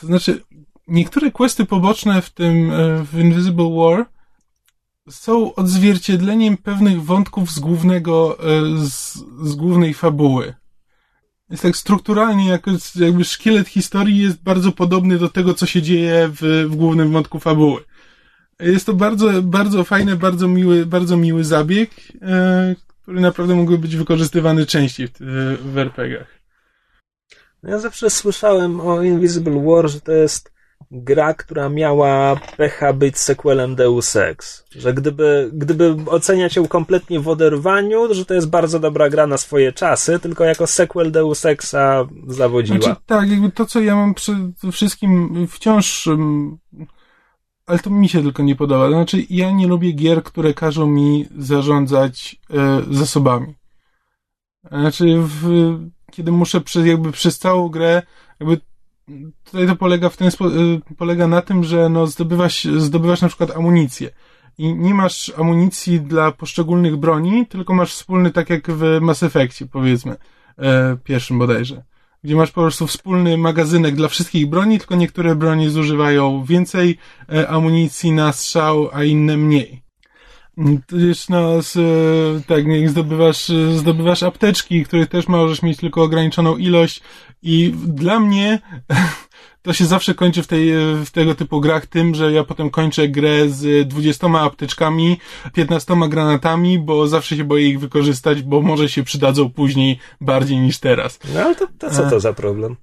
[SPEAKER 1] to znaczy, niektóre questy poboczne w tym, e, w Invisible War są odzwierciedleniem pewnych wątków z głównego, e, z, z głównej fabuły. Jest tak strukturalnie, jakby szkielet historii jest bardzo podobny do tego, co się dzieje w, w głównym wątku fabuły. Jest to bardzo, bardzo fajny, bardzo miły, bardzo miły zabieg, e, który naprawdę mógłby być wykorzystywany częściej w, w RPGach.
[SPEAKER 3] No ja zawsze słyszałem o Invisible War, że to jest gra, która miała pecha być sequelem Deus Ex. Że gdyby, gdyby oceniać ją kompletnie w oderwaniu, że to jest bardzo dobra gra na swoje czasy, tylko jako sequel Deus Exa zawodziła. Znaczy,
[SPEAKER 1] tak, jakby to, co ja mam przy wszystkim wciąż ale to mi się tylko nie podoba. Znaczy, ja nie lubię gier, które każą mi zarządzać e, zasobami. Znaczy, w, kiedy muszę przez, jakby przez całą grę, jakby tutaj to polega w ten e, polega na tym, że no zdobywasz, zdobywasz na przykład amunicję. I nie masz amunicji dla poszczególnych broni, tylko masz wspólny, tak jak w Mass Effectie, powiedzmy, e, pierwszym bodajże gdzie masz po prostu wspólny magazynek dla wszystkich broni, tylko niektóre broni zużywają więcej e, amunicji na strzał, a inne mniej. Tudzież no, z, tak, zdobywasz, zdobywasz apteczki, których też możesz mieć tylko ograniczoną ilość i dla mnie [laughs] to się zawsze kończy w, tej, w tego typu grach tym, że ja potem kończę grę z 20 apteczkami, 15 granatami, bo zawsze się boję ich wykorzystać, bo może się przydadzą później bardziej niż teraz.
[SPEAKER 3] No ale to, to co to za problem?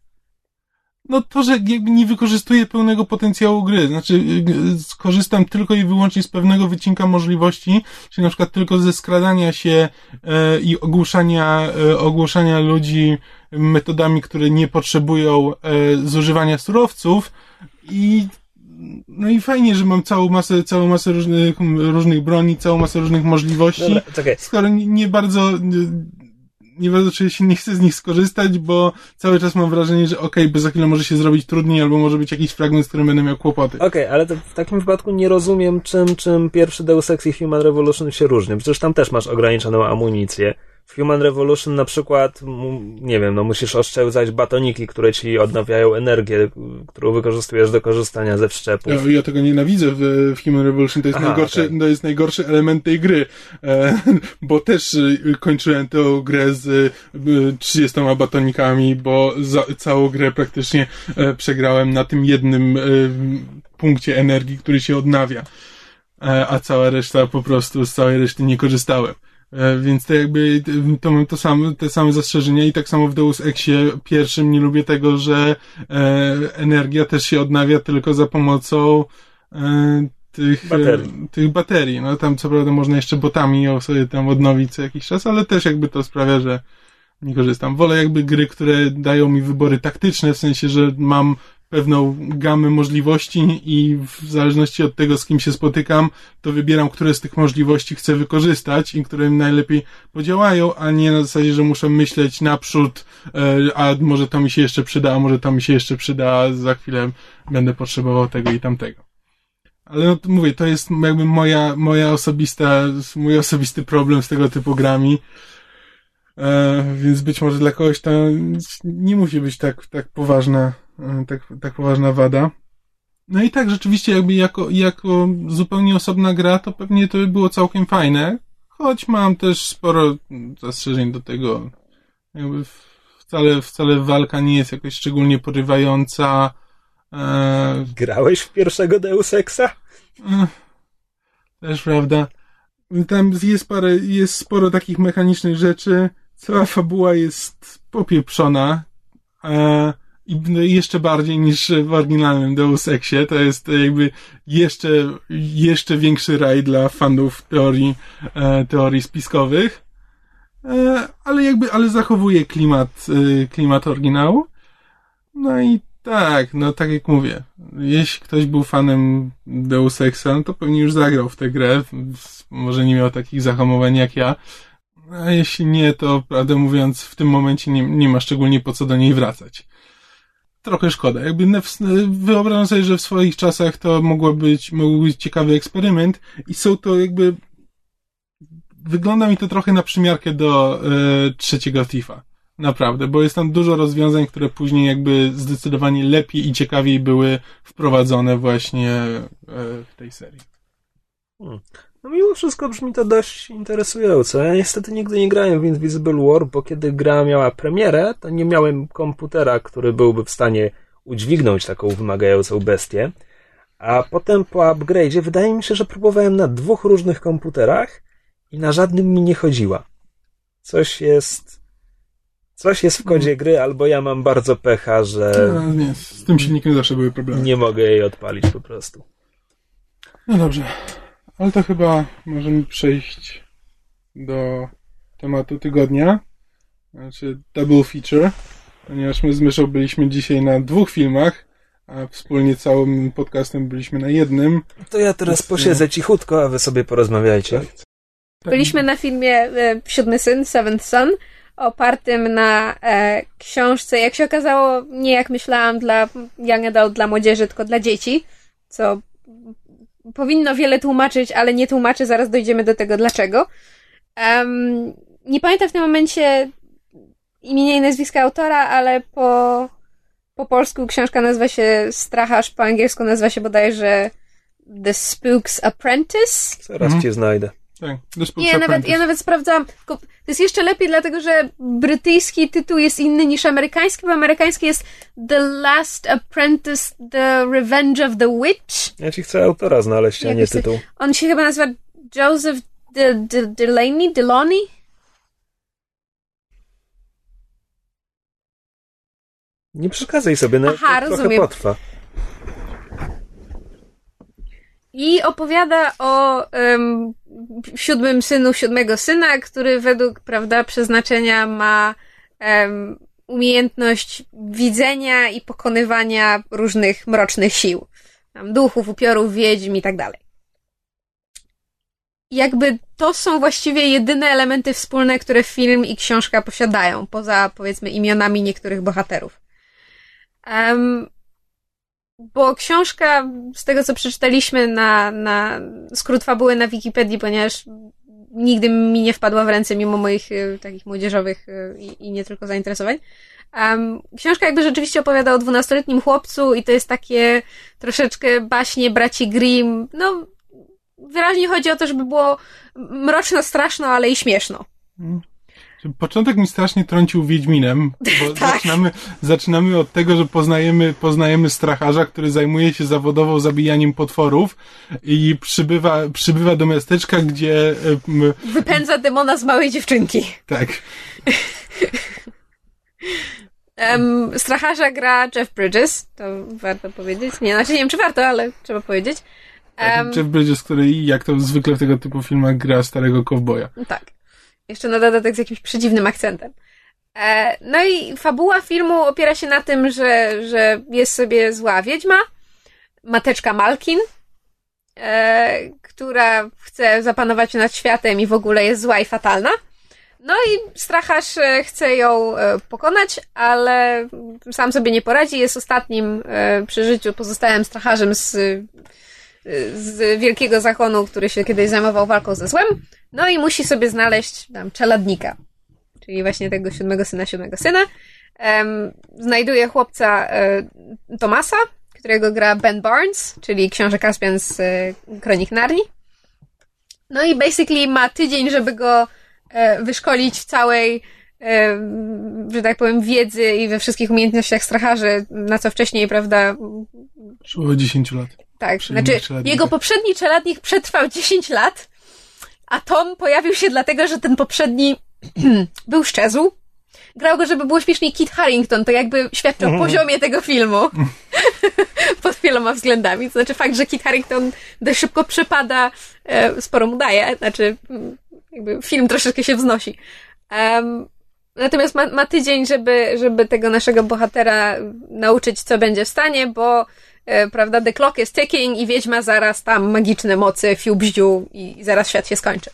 [SPEAKER 1] no to, że jakby nie wykorzystuję pełnego potencjału gry. Znaczy, y, skorzystam tylko i wyłącznie z pewnego wycinka możliwości, czyli na przykład tylko ze skradania się e, i ogłuszania, e, ogłuszania ludzi metodami, które nie potrzebują e, zużywania surowców i no i fajnie, że mam całą masę, całą masę różnych, różnych broni, całą masę różnych możliwości. Dobra, okay. Skoro nie, nie bardzo nie bardzo czuję się, [laughs] nie chcę z nich skorzystać, bo cały czas mam wrażenie, że okej, okay, by za chwilę może się zrobić trudniej, albo może być jakiś fragment, z którym będę miał kłopoty.
[SPEAKER 3] Okej, okay, ale w takim wypadku nie rozumiem, czym, czym pierwszy Deus Ex i Human Revolution się różnią. Przecież tam też masz ograniczoną amunicję w Human Revolution na przykład, nie wiem, no musisz oszczędzać batoniki, które ci odnawiają energię, którą wykorzystujesz do korzystania ze wszczepów.
[SPEAKER 1] Ja, ja tego nienawidzę w, w Human Revolution, to jest, Aha, najgorszy, okay. to jest najgorszy element tej gry, e, bo też e, kończyłem tę grę z 30 e, batonikami, bo za, całą grę praktycznie e, przegrałem na tym jednym e, punkcie energii, który się odnawia, e, a cała reszta po prostu, z całej reszty nie korzystałem. E, więc to jakby to mam to same, te same zastrzeżenia i tak samo w Deus Exie pierwszym nie lubię tego, że e, energia też się odnawia tylko za pomocą e, tych baterii. tych baterii. No tam co prawda można jeszcze botami ją sobie tam odnowić co jakiś czas, ale też jakby to sprawia, że nie korzystam. Wolę jakby gry, które dają mi wybory taktyczne, w sensie, że mam pewną gamę możliwości i w zależności od tego, z kim się spotykam, to wybieram, które z tych możliwości chcę wykorzystać i które mi najlepiej podziałają, a nie na zasadzie, że muszę myśleć naprzód, e, a może to mi się jeszcze przyda, a może to mi się jeszcze przyda, a za chwilę będę potrzebował tego i tamtego. Ale no to mówię, to jest jakby moja, moja osobista, mój osobisty problem z tego typu grami. E, więc być może dla kogoś to nie musi być tak, tak poważna tak, tak poważna wada. No i tak, rzeczywiście jakby jako, jako zupełnie osobna gra, to pewnie to by było całkiem fajne, choć mam też sporo zastrzeżeń do tego. Jakby wcale, wcale walka nie jest jakoś szczególnie porywająca.
[SPEAKER 3] E... Grałeś w pierwszego Deus Exa? E...
[SPEAKER 1] Też prawda. Tam jest parę, jest sporo takich mechanicznych rzeczy. Cała fabuła jest popieprzona. E jeszcze bardziej niż w oryginalnym Deus Exie. To jest jakby jeszcze, jeszcze większy raj dla fanów teorii, e, teorii spiskowych. E, ale jakby, ale zachowuje klimat, e, klimat oryginału. No i tak, no tak jak mówię, jeśli ktoś był fanem Deus Exa, no to pewnie już zagrał w tę grę. Może nie miał takich zahamowań jak ja. A jeśli nie, to prawdę mówiąc, w tym momencie nie, nie ma szczególnie po co do niej wracać trochę szkoda. Jakby wyobrażam sobie, że w swoich czasach to mogło być, mógł być ciekawy eksperyment i są to jakby wygląda mi to trochę na przymiarkę do e, trzeciego Tifa. Naprawdę, bo jest tam dużo rozwiązań, które później jakby zdecydowanie lepiej i ciekawiej były wprowadzone właśnie e, w tej serii.
[SPEAKER 3] Hmm. No mimo wszystko brzmi to dość interesująco. Ja niestety nigdy nie grałem w Invisible War, bo kiedy gra miała premierę, to nie miałem komputera, który byłby w stanie udźwignąć taką wymagającą bestię. A potem po upgrade'zie wydaje mi się, że próbowałem na dwóch różnych komputerach i na żadnym mi nie chodziła. Coś jest... Coś jest w kodzie gry, albo ja mam bardzo pecha, że...
[SPEAKER 1] No, nie, z tym silnikiem zawsze były problemy.
[SPEAKER 3] Nie mogę jej odpalić po prostu.
[SPEAKER 1] No dobrze. Ale to chyba możemy przejść do tematu tygodnia. Znaczy double feature. Ponieważ my z Myszą byliśmy dzisiaj na dwóch filmach, a wspólnie całym podcastem byliśmy na jednym.
[SPEAKER 3] To ja teraz posiedzę cichutko, a wy sobie porozmawiajcie.
[SPEAKER 1] Tak.
[SPEAKER 2] Byliśmy na filmie e, Siódmy Syn, Seventh Son, opartym na e, książce, jak się okazało, nie jak myślałam, dla young adult, dla młodzieży, tylko dla dzieci, co powinno wiele tłumaczyć, ale nie tłumaczy, zaraz dojdziemy do tego dlaczego. Um, nie pamiętam w tym momencie imienia i nazwiska autora, ale po, po polsku książka nazywa się Stracharz, po angielsku nazywa się bodajże The Spook's Apprentice.
[SPEAKER 3] Zaraz
[SPEAKER 1] Mhm.
[SPEAKER 3] cię znajdę.
[SPEAKER 1] Tak,
[SPEAKER 2] Nie, nawet,
[SPEAKER 1] Apprentice.
[SPEAKER 2] ja nawet sprawdzałam. To jest jeszcze lepiej, dlatego że brytyjski tytuł jest inny niż amerykański, bo amerykański jest The Last Apprentice, The Revenge of the Witch.
[SPEAKER 3] Ja ci chcę autora znaleźć, a nie tytuł.
[SPEAKER 2] On się chyba nazywa Joseph De, De, Delaney? Deloney?
[SPEAKER 3] Nie przeszkadzaj sobie, no
[SPEAKER 2] Aha,
[SPEAKER 3] to trochę
[SPEAKER 2] rozumiem.
[SPEAKER 3] potrwa.
[SPEAKER 2] I opowiada o em, siódmym synu siódmego syna, który według, prawda, przeznaczenia ma em, umiejętność widzenia i pokonywania różnych mrocznych sił. Tam duchów, upiorów, wiedźm i tak dalej. Jakby to są właściwie jedyne elementy wspólne, które film i książka posiadają, poza powiedzmy imionami niektórych bohaterów. Em, bo książka, z tego co przeczytaliśmy na, na skrót fabuły na Wikipedii, ponieważ nigdy mi nie wpadła w ręce mimo moich y, takich młodzieżowych y, i, nie tylko zainteresowań. Um, książka jakby rzeczywiście opowiada o dwunastoletnim chłopcu i to jest takie troszeczkę baśnie braci Grimm. No, wyraźnie chodzi o to, żeby było mroczno, straszno, ale i śmieszno.
[SPEAKER 1] Początek mi strasznie trącił Wiedźminem, bo [laughs]
[SPEAKER 2] Tak.
[SPEAKER 1] zaczynamy, zaczynamy od tego, że poznajemy, poznajemy stracharza, który zajmuje się zawodowo zabijaniem potworów i przybywa, przybywa do miasteczka, gdzie,
[SPEAKER 2] Wypędza demona z małej dziewczynki.
[SPEAKER 1] tak,
[SPEAKER 2] Um, stracharza gra Jeff Bridges, to warto powiedzieć. Nie, znaczy nie wiem, czy warto, ale trzeba powiedzieć. Um,
[SPEAKER 1] Jeff Bridges, który jak to zwykle w tego typu filmach gra starego kowboja.
[SPEAKER 2] Tak. Jeszcze na dodatek z jakimś przedziwnym akcentem. E, no i fabuła filmu opiera się na tym, że, że jest sobie zła wiedźma, mateczka Malkin, e, która chce zapanować nad światem i w ogóle jest zła i fatalna. No i stracharz e, chce ją pokonać, ale sam sobie nie poradzi. Jest ostatnim przy życiu pozostałym stracharzem z, z wielkiego zakonu, który się kiedyś zajmował walką ze złem. No i musi sobie znaleźć tam czeladnika, czyli właśnie tego siódmego syna, siódmego syna. Em, znajduje chłopca e, Tomasa, którego gra Ben Barnes, czyli książę Caspian z e, Kronik Narni. No i basically ma tydzień, żeby go e, wyszkolić w całej, że tak powiem, wiedzy i we wszystkich umiejętnościach stracharzy, na co wcześniej, prawda,
[SPEAKER 1] Szło 10 lat.
[SPEAKER 2] Tak, znaczy jego poprzedni czeladnik przetrwał [laughs] 10 lat, a Tom pojawił się dlatego, że ten poprzedni [clears throat] był szczezł. Grał go, żeby było śmieszniej Kit Harrington, to jakby świadczy o poziomie tego filmu [laughs] pod wieloma względami. To znaczy fakt, że Kit Harrington dość szybko przepada, e, sporo mu daje, znaczy mm, jakby film troszeczkę się wznosi. Em, natomiast ma, ma tydzień, żeby, żeby tego naszego bohatera nauczyć, co będzie w stanie, bo prawda, the clock is ticking i wiedźma zaraz tam magiczne mocy, fiu bździu i, zaraz świat się skończy.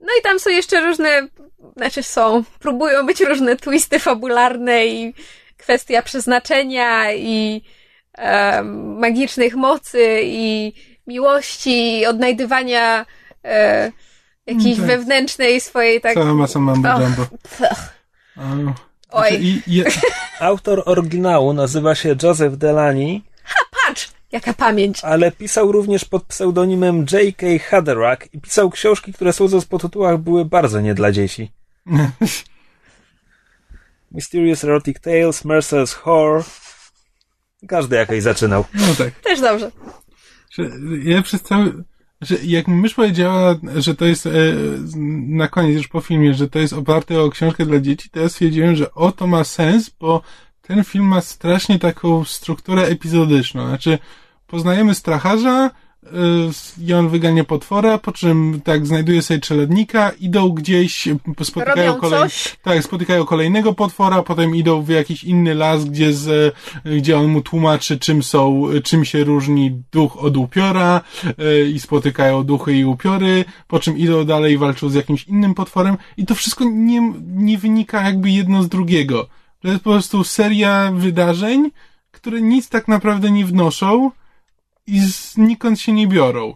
[SPEAKER 2] No i tam są jeszcze różne, znaczy są, próbują być różne twisty fabularne i kwestia przeznaczenia i em, magicznych mocy i miłości i odnajdywania e, jakiejś
[SPEAKER 1] tak.
[SPEAKER 2] wewnętrznej swojej tak
[SPEAKER 1] Cała masa mambo jumbo. A,
[SPEAKER 2] Oj.
[SPEAKER 1] znaczy, i, i,
[SPEAKER 3] Autor oryginału nazywa się Joseph Delany,
[SPEAKER 2] Patrz, jaka pamięć.
[SPEAKER 3] ale pisał również pod pseudonimem J.K. Haderach i pisał książki, które słodząc po tytułach były bardzo nie dla dzieci. [laughs] Mysterious Erotic Tales, Mercer's Horror. Każdy jakoś zaczynał.
[SPEAKER 1] no tak.
[SPEAKER 2] Też dobrze.
[SPEAKER 1] Że ja przez cały, że jak mi mysz powiedziała, że to jest e, na koniec już po filmie, że to jest oparte o książkę dla dzieci, to ja stwierdziłem, że o to ma sens, bo ten film ma strasznie taką strukturę epizodyczną. Znaczy, poznajemy stracharza, i on wygania potwora, po czym tak znajduje sobie czeladnika, idą gdzieś, spotykają kolej, tak, spotykają kolejnego potwora, potem idą w jakiś inny las, gdzie, z, gdzie on mu tłumaczy, czym są, czym się różni duch od upiora e, i spotykają duchy i upiory, po czym idą dalej walczą z jakimś innym potworem i to wszystko nie, nie wynika jakby jedno z drugiego. To jest po prostu seria wydarzeń, które nic tak naprawdę nie wnoszą i znikąd się nie biorą.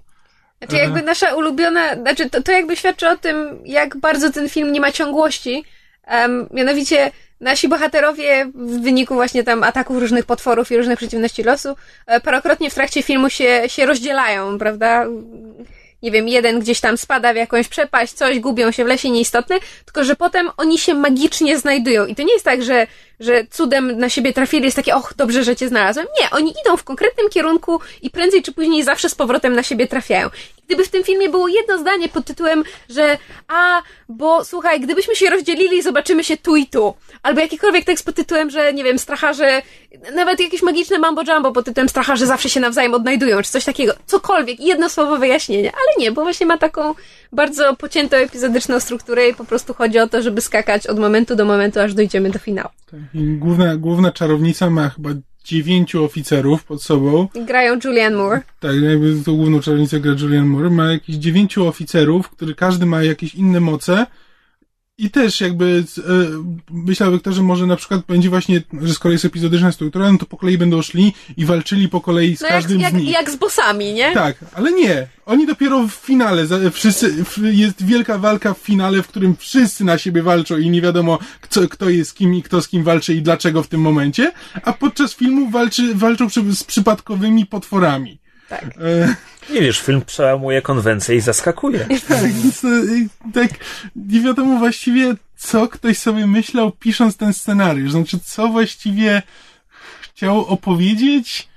[SPEAKER 2] Znaczy jakby nasza ulubiona, znaczy to, to jakby świadczy o tym, jak bardzo ten film nie ma ciągłości. Em, mianowicie nasi bohaterowie w wyniku właśnie tam ataków różnych potworów i różnych przeciwności losu e, parokrotnie w trakcie filmu się, się rozdzielają, prawda? Nie wiem, jeden gdzieś tam spada w jakąś przepaść, coś, gubią się w lesie, nieistotne, tylko że potem oni się magicznie znajdują. I to nie jest tak, że, że cudem na siebie trafili, jest takie, och, dobrze, że cię znalazłem. Nie, oni idą w konkretnym kierunku i prędzej czy później zawsze z powrotem na siebie trafiają. Gdyby w tym filmie było jedno zdanie pod tytułem, że a, bo słuchaj, gdybyśmy się rozdzielili, zobaczymy się tu i tu. Albo jakikolwiek tekst pod tytułem, że nie wiem, stracharze, nawet jakieś magiczne mambo jumbo pod tytułem stracharze zawsze się nawzajem odnajdują, czy coś takiego. Cokolwiek, jedno słowo wyjaśnienia. Ale nie, bo właśnie ma taką bardzo pociętą epizodyczną strukturę i po prostu chodzi o to, żeby skakać od momentu do momentu, aż dojdziemy do finału.
[SPEAKER 1] Tak, główna, główna czarownica ma chyba dziewięciu oficerów pod sobą.
[SPEAKER 2] Grają Julianne Moore.
[SPEAKER 1] Tak, jakby to główną czarownicę gra Julian Moore. Ma jakieś dziewięciu oficerów, który każdy ma jakieś inne moce. I też jakby e, myślał kto, że może na przykład będzie właśnie, że skoro jest epizodyczna struktura, no to po kolei będą szli i walczyli po kolei z
[SPEAKER 2] No jak,
[SPEAKER 1] każdym
[SPEAKER 2] jak,
[SPEAKER 1] z nich.
[SPEAKER 2] jak z bossami, nie?
[SPEAKER 1] Tak, ale nie. Oni dopiero w finale, wszyscy, jest wielka walka w finale, w którym wszyscy na siebie walczą i nie wiadomo, kto, kto jest z kim i kto z kim walczy i dlaczego w tym momencie, a podczas filmu walczy, walczą przy, z przypadkowymi potworami.
[SPEAKER 2] Tak.
[SPEAKER 1] E,
[SPEAKER 3] Nie wiesz, film przełamuje konwencję i zaskakuje.
[SPEAKER 1] tak, [laughs] więc, e, tak, nie wiadomo właściwie, co ktoś sobie myślał, pisząc ten scenariusz. Znaczy, co właściwie chciał opowiedzieć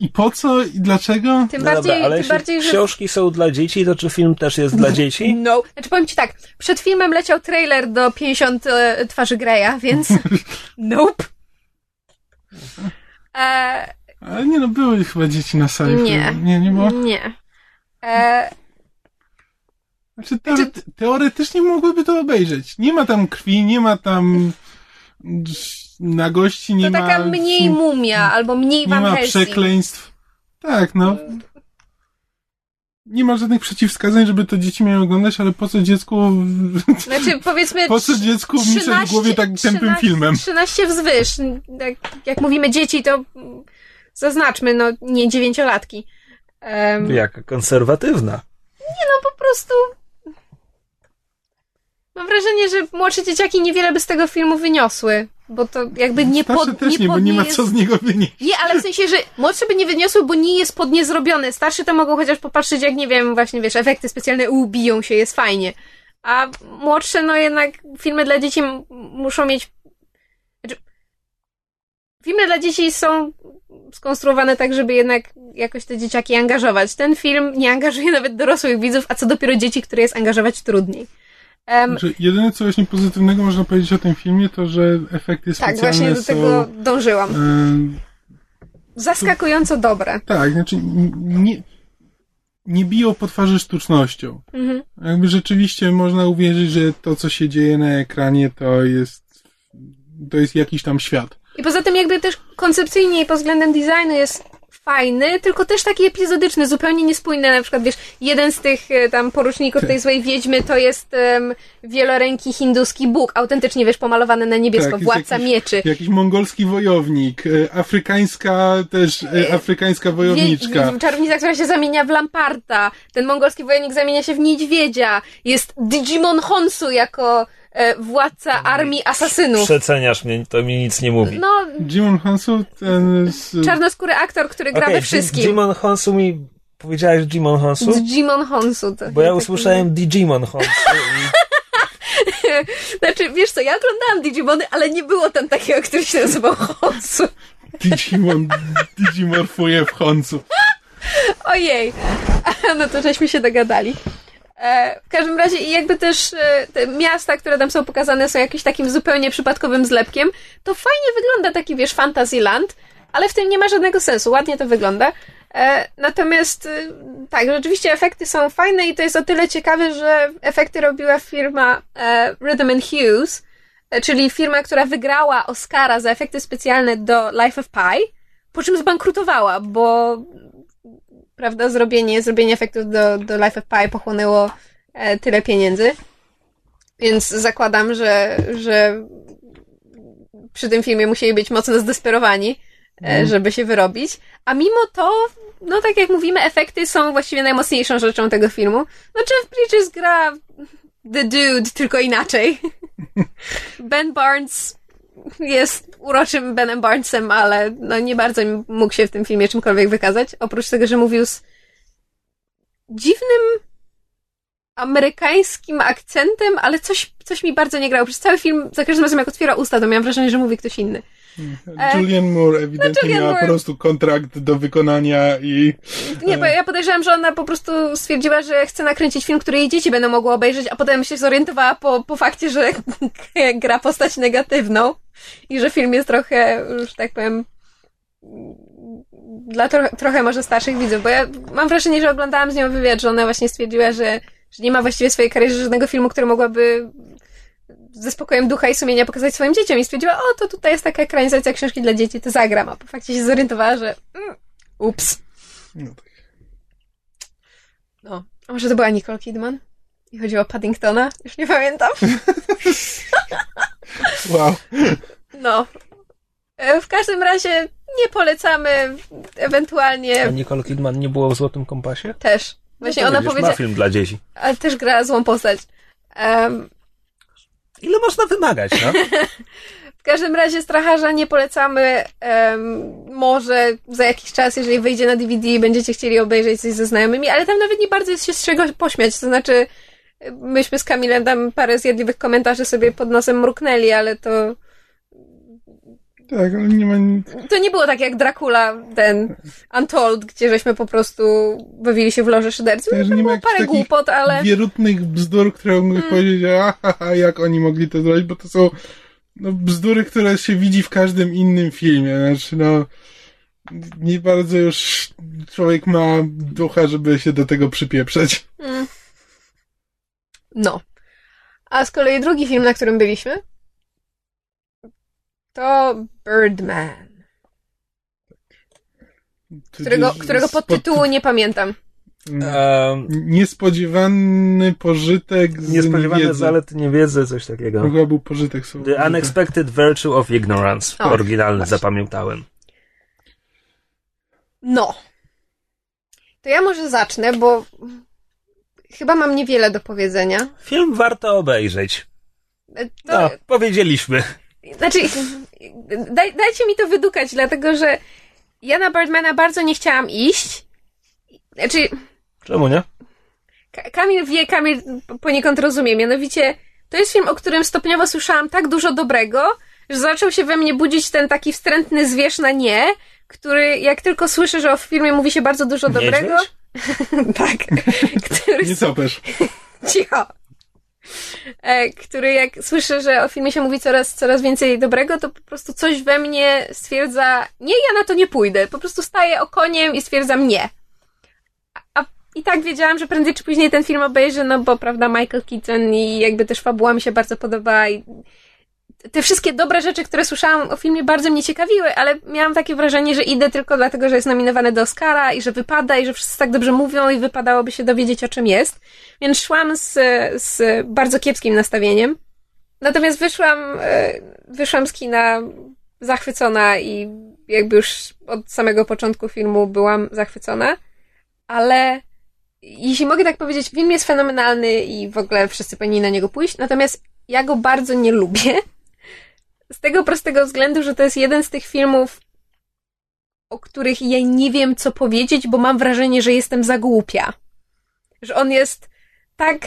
[SPEAKER 1] i po co i dlaczego.
[SPEAKER 2] Tym
[SPEAKER 3] No
[SPEAKER 2] bardziej,
[SPEAKER 3] dobra, ale
[SPEAKER 2] tym
[SPEAKER 3] jeśli
[SPEAKER 2] bardziej, że
[SPEAKER 3] książki są dla dzieci, to czy film też jest dla dzieci?
[SPEAKER 2] No. Znaczy powiem ci tak, przed filmem leciał trailer do 50 e, twarzy Greya, więc [laughs] nope. E,
[SPEAKER 1] Ale nie no, były chyba dzieci na sali.
[SPEAKER 2] Nie.
[SPEAKER 1] Nie, nie było.
[SPEAKER 2] nie. E,
[SPEAKER 1] Znaczy, teore- teoretycznie mogłyby to obejrzeć. Nie ma tam krwi, nie ma tam nagości, nie
[SPEAKER 2] to
[SPEAKER 1] ma...
[SPEAKER 2] taka mniej mumia, albo mniej
[SPEAKER 1] Nie
[SPEAKER 2] Van
[SPEAKER 1] ma
[SPEAKER 2] Helsing.
[SPEAKER 1] przekleństw. Tak, no. Nie ma żadnych przeciwwskazań, żeby to dzieci miały oglądać, ale po co dziecku...
[SPEAKER 2] Znaczy powiedzmy...
[SPEAKER 1] Po co dziecku mieszać w głowie tak tępym
[SPEAKER 2] 13
[SPEAKER 1] filmem?
[SPEAKER 2] 13 wzwyż. Jak, jak mówimy dzieci, to zaznaczmy, no nie dziewięciolatki. Em,
[SPEAKER 3] Jaka konserwatywna.
[SPEAKER 2] no po prostu. Mam wrażenie, że młodsze dzieciaki niewiele by z tego filmu wyniosły, bo to jakby nie
[SPEAKER 1] Starsze
[SPEAKER 2] pod,
[SPEAKER 1] też nie, bo
[SPEAKER 2] pod
[SPEAKER 1] nie ma
[SPEAKER 2] jest...
[SPEAKER 1] co z niego wynieść.
[SPEAKER 2] Nie, ale w sensie, że młodsze by nie wyniosły, bo nie jest pod nie zrobione. Starsze to mogą chociaż popatrzeć, jak nie wiem, właśnie wiesz, efekty specjalne ubiją się, jest fajnie. A młodsze, no jednak filmy dla dzieci muszą mieć. Filmy dla dzieci są skonstruowane tak, żeby jednak jakoś te dzieciaki angażować. Ten film nie angażuje [laughs] nawet dorosłych widzów, a co dopiero dzieci, które jest angażować trudniej. Em,
[SPEAKER 1] Znaczy, jedyne co właśnie pozytywnego można powiedzieć o tym filmie, to że efekty
[SPEAKER 2] tak,
[SPEAKER 1] specjalne
[SPEAKER 2] właśnie do
[SPEAKER 1] są...
[SPEAKER 2] tego dążyłam.
[SPEAKER 1] e,
[SPEAKER 2] Zaskakująco dobre.
[SPEAKER 1] tak, znaczy nie, nie biją po twarzy sztucznością.
[SPEAKER 2] Mhm.
[SPEAKER 1] Jakby rzeczywiście można uwierzyć, że to, co się dzieje na ekranie, to jest, to jest jakiś tam świat.
[SPEAKER 2] I poza tym jakby też koncepcyjnie i pod względem designu jest fajny, tylko też taki epizodyczny, zupełnie niespójny. Na przykład, wiesz, jeden z tych e, tam poruczników tej złej wiedźmy to jest um, wieloręki hinduski bóg, autentycznie, wiesz, pomalowany na niebiesko,
[SPEAKER 1] Tak,
[SPEAKER 2] władca
[SPEAKER 1] jakiś-
[SPEAKER 2] mieczy.
[SPEAKER 1] Jakiś mongolski wojownik, e, afrykańska też, e, afrykańska wojowniczka.
[SPEAKER 2] Wie, czarownica, która się zamienia w lamparta. Ten mongolski wojownik zamienia się w niedźwiedzia. Jest Digimon Honsu jako władca armii asasynów.
[SPEAKER 3] Przeceniasz mnie, to mi nic nie mówi.
[SPEAKER 2] No,
[SPEAKER 1] Jimon Hansu, ten z...
[SPEAKER 2] czarnoskóry aktor, który gra
[SPEAKER 3] Okej,
[SPEAKER 2] we wszystkim.
[SPEAKER 3] Jimon Honsu mi... Powiedziałeś Jimon Honsu?
[SPEAKER 2] Z Jimon Honsu. To
[SPEAKER 3] Bo ja
[SPEAKER 2] tak-
[SPEAKER 3] usłyszałem Digimon Honsu i... [laughs]
[SPEAKER 2] Znaczy, wiesz co, ja oglądałam Digimony, ale nie było tam takiego, który się nazywał Honsu.
[SPEAKER 1] Digimon, Digimorfuje w Honsu.
[SPEAKER 2] Ojej. [laughs] No to żeśmy się dogadali. E, w każdym razie i jakby też e, te miasta, które tam są pokazane są jakimś takim zupełnie przypadkowym zlepkiem, to fajnie wygląda taki, wiesz, Fantasyland, ale w tym nie ma żadnego sensu. Ładnie to wygląda. E, natomiast tak, rzeczywiście efekty są fajne i to jest o tyle ciekawe, że efekty robiła firma Rhythm and Hughes, czyli firma, która wygrała Oscara za efekty specjalne do Life of Pi, po czym zbankrutowała, bo prawda, zrobienie, zrobienie efektów do, do Life of Pi pochłonęło e, tyle pieniędzy. Więc zakładam, że, że przy tym filmie musieli być mocno zdesperowani, e, żeby się wyrobić. A mimo to, no tak jak mówimy, efekty są właściwie najmocniejszą rzeczą tego filmu. No Jeff Bridges gra The Dude, tylko inaczej. [laughs] Ben Barnes jest uroczym Benem Barnesem, ale no nie bardzo mógł się w tym filmie czymkolwiek wykazać. Oprócz tego, że mówił z dziwnym amerykańskim akcentem, ale coś, coś mi bardzo nie grało. Przez cały film, za każdym razem jak otwiera usta, to miałam wrażenie, że mówi ktoś inny. E,
[SPEAKER 1] Julian Moore ewidentnie
[SPEAKER 2] no, Julian
[SPEAKER 1] miała
[SPEAKER 2] Moore-
[SPEAKER 1] po prostu kontrakt do wykonania i
[SPEAKER 2] Nie, bo ja podejrzewam, że ona po prostu stwierdziła, że chce nakręcić film, który jej dzieci będą mogły obejrzeć, a potem się zorientowała po, po fakcie, że [laughs] gra postać negatywną i że film jest trochę, że tak powiem, dla trochę, trochę może starszych widzów, bo ja mam wrażenie, że oglądałam z nią wywiad, że ona właśnie stwierdziła, że, że nie ma właściwie swojej karierze żadnego filmu, który mogłaby ze spokojem ducha i sumienia pokazać swoim dzieciom i stwierdziła, o, to tutaj jest taka ekranizacja książki dla dzieci, to zagram, a po fakcie się zorientowała, że mm, ups.
[SPEAKER 1] no tak.
[SPEAKER 2] No. A może to była Nicole Kidman? I chodziło o Paddingtona? Już nie pamiętam. [laughs]
[SPEAKER 1] Wow.
[SPEAKER 2] No. E, W każdym razie nie polecamy, ewentualnie
[SPEAKER 3] A Nicole Kidman nie było w Złotym Kompasie?
[SPEAKER 2] też. Właśnie
[SPEAKER 3] No to
[SPEAKER 2] ona powiedziała,
[SPEAKER 3] Ma film dla dzieci.
[SPEAKER 2] ale też gra złą postać. Em,
[SPEAKER 3] Ile można wymagać, no? [laughs]
[SPEAKER 2] w każdym razie Stracharza nie polecamy. Em, może za jakiś czas, jeżeli wyjdzie na DVD i będziecie chcieli obejrzeć coś ze znajomymi, ale tam nawet nie bardzo jest się z czego pośmiać. To znaczy, myśmy z Kamilem tam parę zjadliwych komentarzy sobie pod nosem mruknęli, ale to
[SPEAKER 1] Tak, nie ma.
[SPEAKER 2] To nie było tak jak Dracula, ten Untold, gdzie żeśmy po prostu bawili się w loże szyderców.
[SPEAKER 1] Tak,
[SPEAKER 2] było parę głupot, ale...
[SPEAKER 1] Wierutnych bzdur, które mógłby
[SPEAKER 2] Mm.
[SPEAKER 1] powiedzieć, a, ha, ha, jak oni mogli to zrobić, bo to są no, bzdury, które się widzi w każdym innym filmie. Znaczy, no, nie bardzo już człowiek ma ducha, żeby się do tego przypieprzeć.
[SPEAKER 2] Mm. No. A z kolei drugi film, na którym byliśmy, to Birdman, którego, którego
[SPEAKER 1] spod-
[SPEAKER 2] podtytułu nie pamiętam.
[SPEAKER 3] Um,
[SPEAKER 1] Niespodziewany pożytek z
[SPEAKER 3] niespodziewane
[SPEAKER 1] niewiedzy.
[SPEAKER 3] zalety niewiedzy, coś takiego.
[SPEAKER 1] Chyba był pożytek słowo.
[SPEAKER 3] The Unexpected Virtue of Ignorance.
[SPEAKER 2] O,
[SPEAKER 3] Oryginalny
[SPEAKER 2] właśnie.
[SPEAKER 3] zapamiętałem.
[SPEAKER 2] No. To ja może zacznę, bo chyba mam niewiele do powiedzenia.
[SPEAKER 3] Film warto obejrzeć.
[SPEAKER 2] To,
[SPEAKER 3] No, powiedzieliśmy.
[SPEAKER 2] Znaczy, daj, dajcie mi to wydukać, dlatego że ja na Birdmana bardzo nie chciałam iść. Znaczy,
[SPEAKER 3] Czemu nie?
[SPEAKER 2] Ka- Kamil wie, Kamil poniekąd rozumie. Mianowicie, to jest film, o którym stopniowo słyszałam tak dużo dobrego, że zaczął się we mnie budzić ten taki wstrętny zwierz na nie, który jak tylko słyszę, że o filmie mówi się bardzo dużo dobrego.
[SPEAKER 3] Niedźwiedź? [laughs]
[SPEAKER 2] tak. [laughs] który
[SPEAKER 1] Nie copesz. [laughs]
[SPEAKER 2] Cicho. E, który jak słyszę, że o filmie się mówi coraz, coraz więcej dobrego, to po prostu coś we mnie stwierdza, nie, ja na to nie pójdę. Po prostu staję okoniem i stwierdzam nie. A, i tak wiedziałam, że prędzej czy później ten film obejrzę, no bo prawda, Michael Keaton i jakby też fabuła mi się bardzo podoba i te wszystkie dobre rzeczy, które słyszałam o filmie bardzo mnie ciekawiły, ale miałam takie wrażenie, że idę tylko dlatego, że jest nominowany do Oscara i że wypada i że wszyscy tak dobrze mówią i wypadałoby się dowiedzieć o czym jest. Więc szłam z, z bardzo kiepskim nastawieniem. Natomiast wyszłam, e, wyszłam z kina zachwycona i jakby już od samego początku filmu byłam zachwycona, ale jeśli mogę tak powiedzieć, film jest fenomenalny i w ogóle wszyscy powinni na niego pójść, natomiast ja go bardzo nie lubię. Z tego prostego względu, że to jest jeden z tych filmów, o których ja nie wiem, co powiedzieć, bo mam wrażenie, że jestem za głupia. Że on jest tak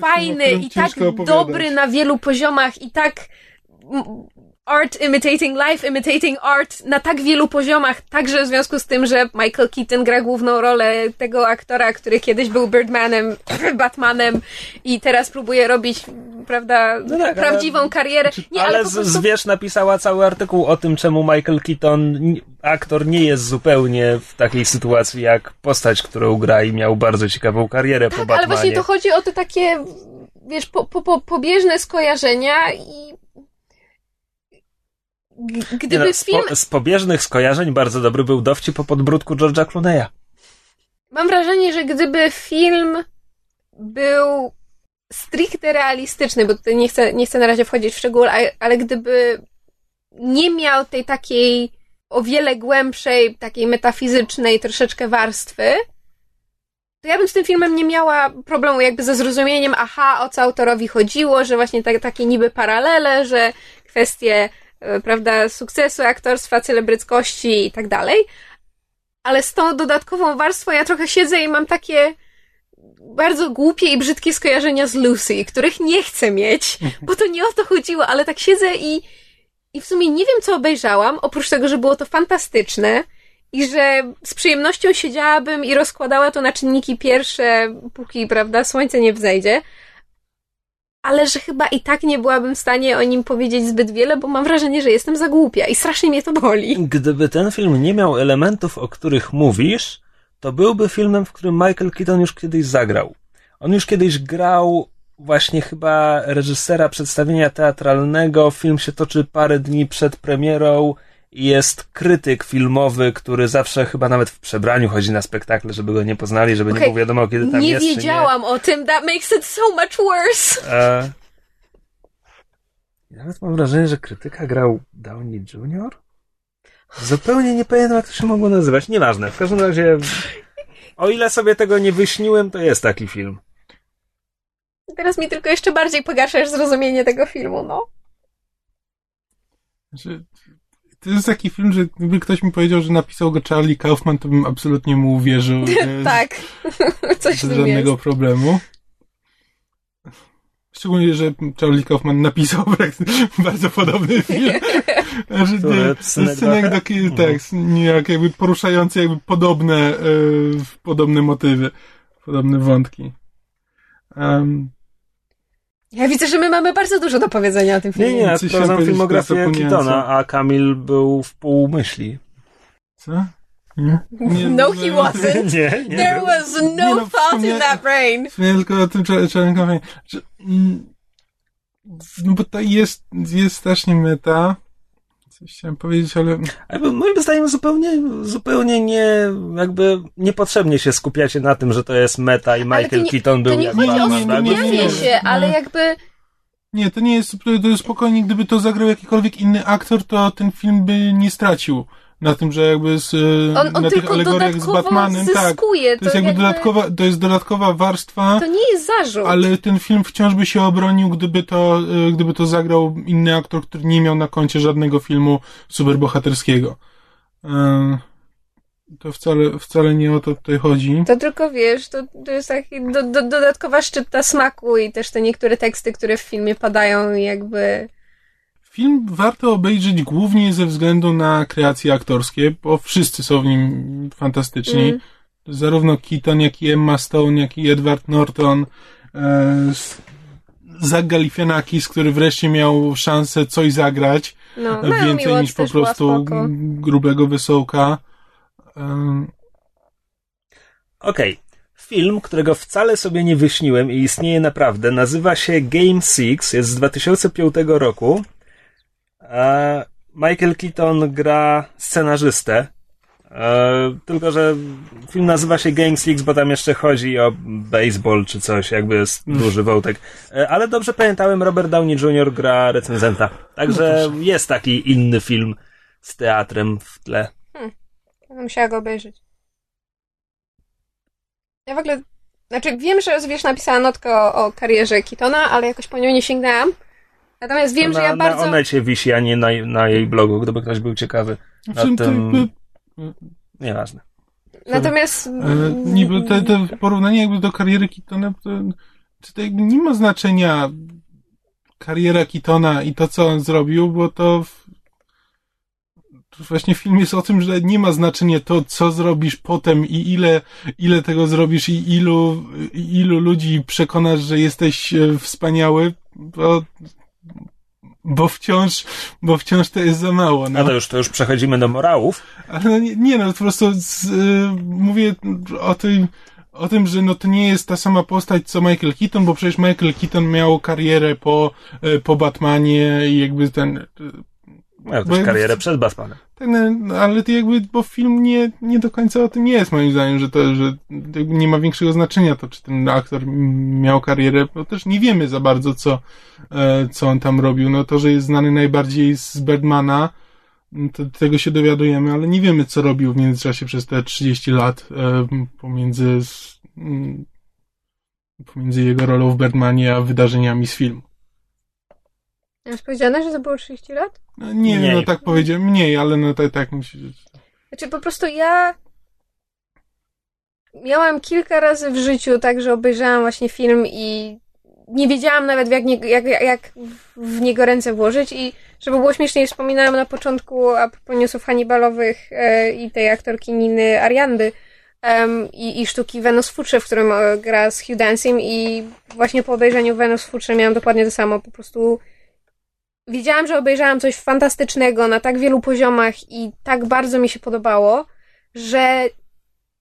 [SPEAKER 2] fajny i tak dobry na wielu poziomach i tak art imitating life, imitating art na tak wielu poziomach, także w związku z tym, że Michael Keaton gra główną rolę tego aktora, który kiedyś był Birdmanem, [clears throat] Batmanem i teraz próbuje robić, prawda, no tak, prawdziwą ale, karierę.
[SPEAKER 3] Nie, ale, ale prostu... Zwierz napisała cały artykuł o tym, czemu Michael Keaton, aktor, nie jest zupełnie w takiej sytuacji jak postać, którą gra i miał bardzo ciekawą karierę tak, po Batmanie.
[SPEAKER 2] ale właśnie to chodzi o te takie, wiesz, po, po, po, pobieżne skojarzenia i gdyby no, film...
[SPEAKER 3] Z, po, z pobieżnych skojarzeń bardzo dobry był dowcip po podbródku George'a Clooney'a.
[SPEAKER 2] Mam wrażenie, że gdyby film był stricte realistyczny, bo tutaj nie chcę, nie chcę na razie wchodzić w szczegóły, ale, ale gdyby nie miał tej takiej o wiele głębszej, takiej metafizycznej troszeczkę warstwy, to ja bym z tym filmem nie miała problemu jakby ze zrozumieniem, aha, o co autorowi chodziło, że właśnie tak, takie niby paralele, że kwestie prawda, sukcesu aktorstwa, celebryckości i tak dalej. Ale z tą dodatkową warstwą ja trochę siedzę i mam takie bardzo głupie i brzydkie skojarzenia z Lucy, których nie chcę mieć, bo to nie o to chodziło, ale tak siedzę i, i w sumie nie wiem, co obejrzałam, oprócz tego, że było to fantastyczne i że z przyjemnością siedziałabym i rozkładała to na czynniki pierwsze, póki, prawda, słońce nie wzejdzie ale że chyba i tak nie byłabym w stanie o nim powiedzieć zbyt wiele, bo mam wrażenie, że jestem za głupia i strasznie mnie to boli.
[SPEAKER 3] Gdyby ten film nie miał elementów, o których mówisz, to byłby filmem, w którym Michael Keaton już kiedyś zagrał. On już kiedyś grał właśnie chyba reżysera przedstawienia teatralnego. Film się toczy parę dni przed premierą jest krytyk filmowy, który zawsze chyba nawet w przebraniu chodzi na spektakle, żeby go nie poznali, żeby okay. nie było wiadomo, kiedy tam
[SPEAKER 2] nie
[SPEAKER 3] jest.
[SPEAKER 2] Wiedziałam nie wiedziałam o tym. That makes it so much worse. E...
[SPEAKER 3] Nawet mam wrażenie, że krytyka grał Downey Jr. Zupełnie nie pamiętam, jak to się mogło nazywać. Nieważne. W każdym razie, o ile sobie tego nie wyśniłem, to jest taki film.
[SPEAKER 2] Teraz mi tylko jeszcze bardziej pogarszasz zrozumienie tego filmu, no.
[SPEAKER 1] Znaczy, to jest taki film, że gdyby ktoś mi powiedział, że napisał go Charlie Kaufman, to bym absolutnie mu uwierzył. [laughs]
[SPEAKER 2] tak, [laughs] coś
[SPEAKER 1] bez żadnego jest. problemu. Szczególnie, że Charlie Kaufman napisał [laughs] bardzo podobny film. Znaczy, scenek taki, mhm. tak, jak jakby poruszający jakby podobne, e, podobne motywy, podobne wątki. Um,
[SPEAKER 2] ja widzę, że my mamy bardzo dużo do powiedzenia o tym filmie.
[SPEAKER 3] Nie, nie, sprawdzam filmografię Keatona, a Kamil był w półmyśli.
[SPEAKER 1] Co?
[SPEAKER 2] Nie? nie no, he wasn't. [laughs] Nie, nie There był. was no, nie, no thought in that brain.
[SPEAKER 1] Nie tylko o tym Czarnkowym. Mm, no bo to jest, jest strasznie meta. Coś chciałem powiedzieć, ale...
[SPEAKER 3] ale... Moim zdaniem zupełnie, zupełnie nie, jakby niepotrzebnie się skupiacie na tym, że to jest meta i Michael nie, Keaton był
[SPEAKER 2] jak To nie chodzi o skupianie się, ale jakby...
[SPEAKER 1] Nie, to nie jest, to jest spokojnie, gdyby to zagrał jakikolwiek inny aktor, to ten film by nie stracił na tym, że jakby z,
[SPEAKER 2] on, on
[SPEAKER 1] na tych alegoriach z Batmanem, tak.
[SPEAKER 2] Zyskuje,
[SPEAKER 1] to, jest jakby, jakby, dodatkowa, to jest dodatkowa warstwa.
[SPEAKER 2] To nie jest zarzut.
[SPEAKER 1] Ale ten film wciąż by się obronił, gdyby to, e, gdyby to zagrał inny aktor, który nie miał na koncie żadnego filmu superbohaterskiego. E, to wcale, wcale nie o to tutaj chodzi.
[SPEAKER 2] To tylko wiesz, to, to jest taki do, do, dodatkowa szczypta smaku i też te niektóre teksty, które w filmie padają jakby
[SPEAKER 1] Film warto obejrzeć głównie ze względu na kreacje aktorskie, bo wszyscy są w nim fantastyczni. Mm. Zarówno Keaton, jak i Emma Stone, jak i Edward Norton. E, Zach Galifianakis, który wreszcie miał szansę coś zagrać. No, więcej niż po prostu grubego wysołka.
[SPEAKER 3] Um. Okej. Okay. Film, którego wcale sobie nie wyśniłem i istnieje naprawdę, nazywa się Game Six, jest z 2005 roku E, Michael Keaton gra scenarzystę. E, tylko, że film nazywa się Gang Six, bo tam jeszcze chodzi o baseball czy coś, jakby jest mm. duży wątek. E, ale dobrze pamiętałem, Robert Downey Jr. gra recenzenta. Także no jest taki inny film z teatrem w tle. Hmm.
[SPEAKER 2] Musiała go obejrzeć. Ja w ogóle Znaczy, wiem, że wiesz, napisała notkę o, o karierze Kitona, ale jakoś po nią nie sięgnęłam. Natomiast wiem,
[SPEAKER 3] na,
[SPEAKER 2] że ja bardzo...
[SPEAKER 3] Na Onecie wisi, a nie na, na jej blogu, gdyby ktoś był ciekawy.
[SPEAKER 1] Znaczy,
[SPEAKER 3] Na
[SPEAKER 1] to
[SPEAKER 3] tym... Nieważne.
[SPEAKER 2] Natomiast...
[SPEAKER 1] e, niby te, te porównanie jakby do kariery Kitona, to, to, to jakby nie ma znaczenia kariera Kitona i to, co on zrobił, bo to, w- właśnie film jest o tym, że nie ma znaczenia to, co zrobisz potem i ile, ile tego zrobisz i ilu, ilu ludzi przekonasz, że jesteś e, wspaniały, bo, bo wciąż, bo wciąż to jest za mało. No.
[SPEAKER 3] No to już, to już przechodzimy do morałów.
[SPEAKER 1] Ale no nie, nie no, po prostu z, y, mówię o tym, o tym, że no to nie jest ta sama postać co Michael Keaton, bo przecież Michael Keaton miał karierę po, y, po Batmanie i jakby ten, y,
[SPEAKER 3] Miał też karierę przed Batmanem.
[SPEAKER 1] tak, no, ale to jakby, bo film nie, nie do końca o tym jest, moim zdaniem, że to, że nie ma większego znaczenia to, czy ten aktor miał karierę, bo też nie wiemy za bardzo, co, e, co on tam robił. No to, że jest znany najbardziej z Birdmana, tego się dowiadujemy, ale nie wiemy, co robił w międzyczasie przez te 30 lat e, pomiędzy, pomiędzy jego rolą w Birdmanie a wydarzeniami z filmu.
[SPEAKER 2] Jest powiedziane, że to było 30 lat?
[SPEAKER 1] No, nie,
[SPEAKER 3] Mniej.
[SPEAKER 1] no tak powiedziałem, mniej, ale no tak, tak musi
[SPEAKER 2] Znaczy, po prostu ja miałam kilka razy w życiu tak, że obejrzałam właśnie film i nie wiedziałam nawet, jak, nie, jak, jak w niego ręce włożyć i żeby było śmieszniej, wspominałam na początku a propos newsów Hannibalowych e, i tej aktorki Niny Ariandy em, i, i sztuki Venus Futrze, w którym e, gra z Hugh Dancing i właśnie po obejrzeniu Venus Futrze miałam dokładnie to samo, po prostu wiedziałam, że obejrzałam coś fantastycznego na tak wielu poziomach i tak bardzo mi się podobało, że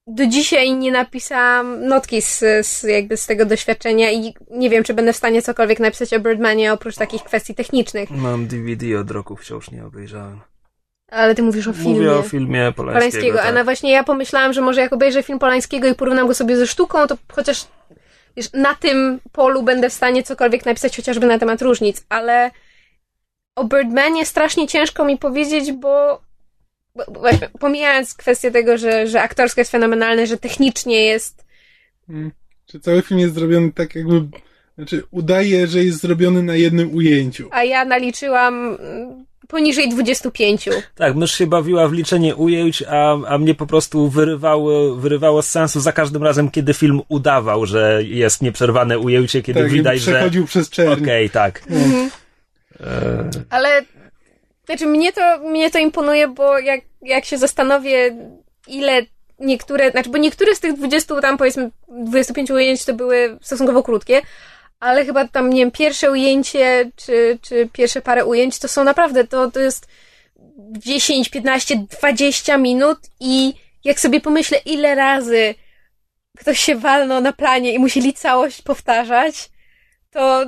[SPEAKER 2] do dzisiaj nie napisałam notki z, z, jakby z tego doświadczenia i nie wiem, czy będę w stanie cokolwiek napisać o Birdmanie oprócz takich kwestii technicznych.
[SPEAKER 3] Mam DVD od roku, wciąż nie obejrzałem.
[SPEAKER 2] Ale ty mówisz o filmie.
[SPEAKER 3] Mówię o filmie Polańskiego.
[SPEAKER 2] Polańskiego.
[SPEAKER 3] tak.
[SPEAKER 2] A na właśnie ja pomyślałam, że może jak obejrzę film Polańskiego i porównam go sobie ze sztuką, to chociaż wiesz, na tym polu będę w stanie cokolwiek napisać, chociażby na temat różnic, ale o Birdmanie strasznie ciężko mi powiedzieć, bo, właśnie, pomijając kwestię tego, że, że aktorsko jest fenomenalne, że technicznie jest
[SPEAKER 1] Mm. Czy cały film jest zrobiony tak jakby, znaczy udaje, że jest zrobiony na jednym ujęciu.
[SPEAKER 2] a ja naliczyłam mm, poniżej 25.
[SPEAKER 3] Tak, mysz się bawiła w liczenie ujęć, a, a mnie po prostu wyrywało, wyrywało z sensu za każdym razem, kiedy film udawał, że jest nieprzerwane ujęcie, kiedy
[SPEAKER 1] tak,
[SPEAKER 3] widać,
[SPEAKER 1] jakby
[SPEAKER 3] że
[SPEAKER 1] przechodził przez czerń.
[SPEAKER 3] okej, tak.
[SPEAKER 2] Mhm.
[SPEAKER 3] E,
[SPEAKER 2] Ale znaczy mnie to, mnie to imponuje, bo jak, jak się zastanowię, ile niektóre, znaczy, bo niektóre z tych 20 tam powiedzmy 25 ujęć to były stosunkowo krótkie, ale chyba tam, nie wiem, pierwsze ujęcie, czy, czy pierwsze parę ujęć, to są naprawdę, to, to jest 10, 15, 20 minut i jak sobie pomyślę, ile razy ktoś się walnął na planie i musieli całość powtarzać, to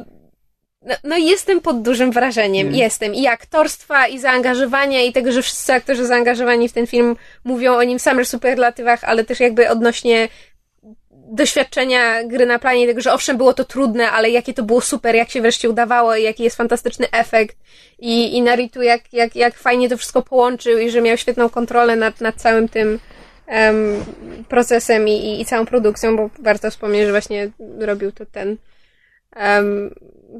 [SPEAKER 2] no, no jestem pod dużym wrażeniem,
[SPEAKER 1] Mm.
[SPEAKER 2] jestem. I aktorstwa, i zaangażowania, i tego, że wszyscy aktorzy zaangażowani w ten film mówią o nim w samych superlatywach, ale też jakby odnośnie doświadczenia gry na planie, tego, że owszem, było to trudne, ale jakie to było super, jak się wreszcie udawało i jaki jest fantastyczny efekt. I, i Naritu, jak, jak, jak fajnie to wszystko połączył i że miał świetną kontrolę nad, nad całym tym em, procesem i, i, i całą produkcją, bo warto wspomnieć, że właśnie robił to ten em,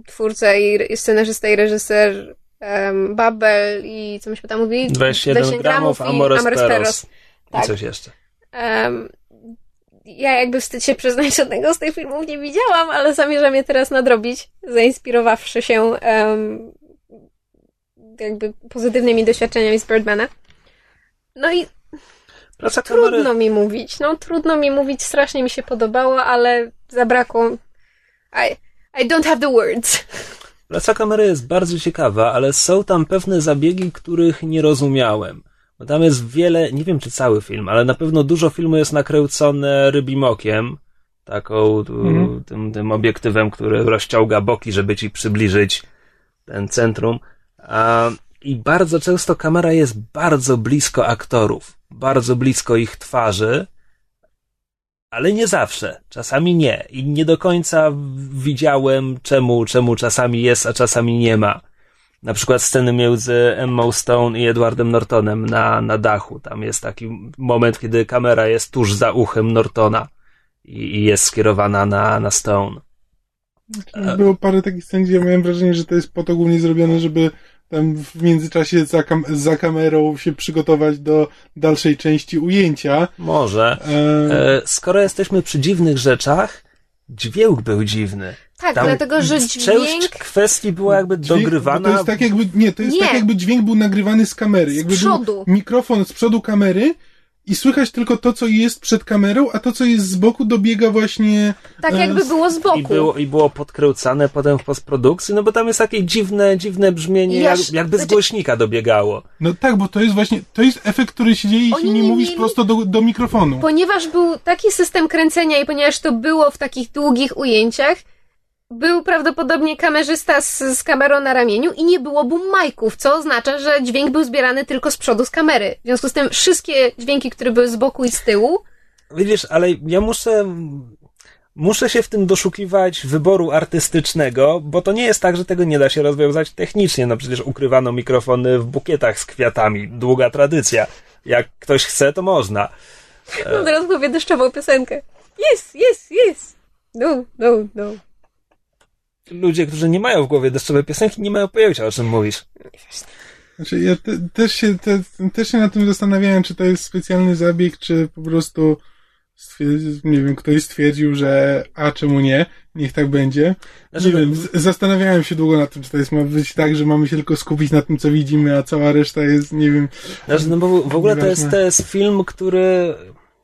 [SPEAKER 2] twórca i i scenarzysta i reżyser em, Babel i co myśmy tam mówili?
[SPEAKER 3] 27 gramów,
[SPEAKER 2] i
[SPEAKER 3] Amores Perros. I
[SPEAKER 2] Tak.
[SPEAKER 3] coś jeszcze.
[SPEAKER 2] Em, ja jakby wstyd się przyznać, żadnego z tych filmów nie widziałam, ale zamierzam je teraz nadrobić, zainspirowawszy się em, jakby pozytywnymi doświadczeniami z Birdmana. No i
[SPEAKER 3] Praca kamery,
[SPEAKER 2] trudno mi mówić, no trudno mi mówić, strasznie mi się podobało, ale zabrakło I, I don't have the words.
[SPEAKER 3] praca kamery jest bardzo ciekawa, ale są tam pewne zabiegi, których nie rozumiałem. Bo tam jest wiele, nie wiem czy cały film, ale na pewno dużo filmu jest nakręcone rybim okiem. Taką, tu,
[SPEAKER 1] Mhm.
[SPEAKER 3] tym, tym obiektywem, który rozciąga boki, żeby ci przybliżyć ten centrum. A, I bardzo często kamera jest bardzo blisko aktorów, bardzo blisko ich twarzy, ale nie zawsze. Czasami nie. I nie do końca widziałem, czemu, czemu czasami jest, a czasami nie ma. Na przykład sceny między Emma Stone i Edwardem Nortonem na, na dachu. Tam jest taki moment, kiedy kamera jest tuż za uchem Nortona. i, i jest skierowana na, na Stone.
[SPEAKER 1] Było parę takich scen, gdzie ja miałem wrażenie, że to jest po to głównie zrobione, żeby tam w międzyczasie za, kam za kamerą się przygotować do dalszej części ujęcia.
[SPEAKER 3] Może.
[SPEAKER 1] E,
[SPEAKER 3] E, skoro jesteśmy przy dziwnych rzeczach, dźwięk był dziwny.
[SPEAKER 2] Tak,
[SPEAKER 3] Tam
[SPEAKER 2] dlatego że
[SPEAKER 3] Część
[SPEAKER 2] dźwięk
[SPEAKER 3] kwestii była jakby
[SPEAKER 1] dźwięk-
[SPEAKER 3] dogrywana.
[SPEAKER 1] To jest tak jakby, nie, to jest
[SPEAKER 2] Nie.
[SPEAKER 1] tak jakby dźwięk był nagrywany z kamery.
[SPEAKER 2] Z
[SPEAKER 1] Jakby
[SPEAKER 2] przodu.
[SPEAKER 1] Był mikrofon z przodu kamery i słychać tylko to, co jest przed kamerą, a to, co jest z boku dobiega właśnie...
[SPEAKER 2] tak
[SPEAKER 1] e,
[SPEAKER 2] jakby było z
[SPEAKER 3] I
[SPEAKER 2] boku.
[SPEAKER 3] było, I było podkręcane potem w postprodukcji, no bo tam jest takie dziwne, dziwne brzmienie,
[SPEAKER 2] Ja
[SPEAKER 3] jak, jakby z
[SPEAKER 2] znaczy-
[SPEAKER 3] głośnika dobiegało.
[SPEAKER 1] No tak, bo to jest właśnie, to jest efekt, który się dzieje, jeśli nie
[SPEAKER 2] nie
[SPEAKER 1] mówisz
[SPEAKER 2] mieli-
[SPEAKER 1] prosto do, do mikrofonu.
[SPEAKER 2] Ponieważ był taki system kręcenia i ponieważ to było w takich długich ujęciach, był prawdopodobnie kamerzysta z, z kamerą na ramieniu i nie było boom mic'ów, co oznacza, że dźwięk był zbierany tylko z przodu z kamery. W związku z tym wszystkie dźwięki, które były z boku i z tyłu,
[SPEAKER 3] Widzisz, ale ja muszę, muszę się w tym doszukiwać wyboru artystycznego, bo to nie jest tak, że tego nie da się rozwiązać technicznie. No przecież ukrywano mikrofony w bukietach z kwiatami. Długa tradycja. Jak ktoś chce, to można.
[SPEAKER 2] no teraz mówię deszczową piosenkę. Yes, yes, yes. No, no, no.
[SPEAKER 3] Ludzie, którzy nie mają w głowie deszczowej piosenki, nie mają pojęcia, o czym mówisz.
[SPEAKER 1] Znaczy, ja te, też, się, te, też się nad tym zastanawiałem, czy to jest specjalny zabieg, czy po prostu nie wiem, ktoś stwierdził, że a czemu nie, niech tak będzie.
[SPEAKER 3] Znaczy,
[SPEAKER 1] nie wiem, zastanawiałem się długo nad tym, czy to jest ma być tak, że mamy się tylko skupić na tym, co widzimy, a cała reszta jest, nie wiem,
[SPEAKER 3] Znaczy, no bo w ogóle to jest, to jest film, który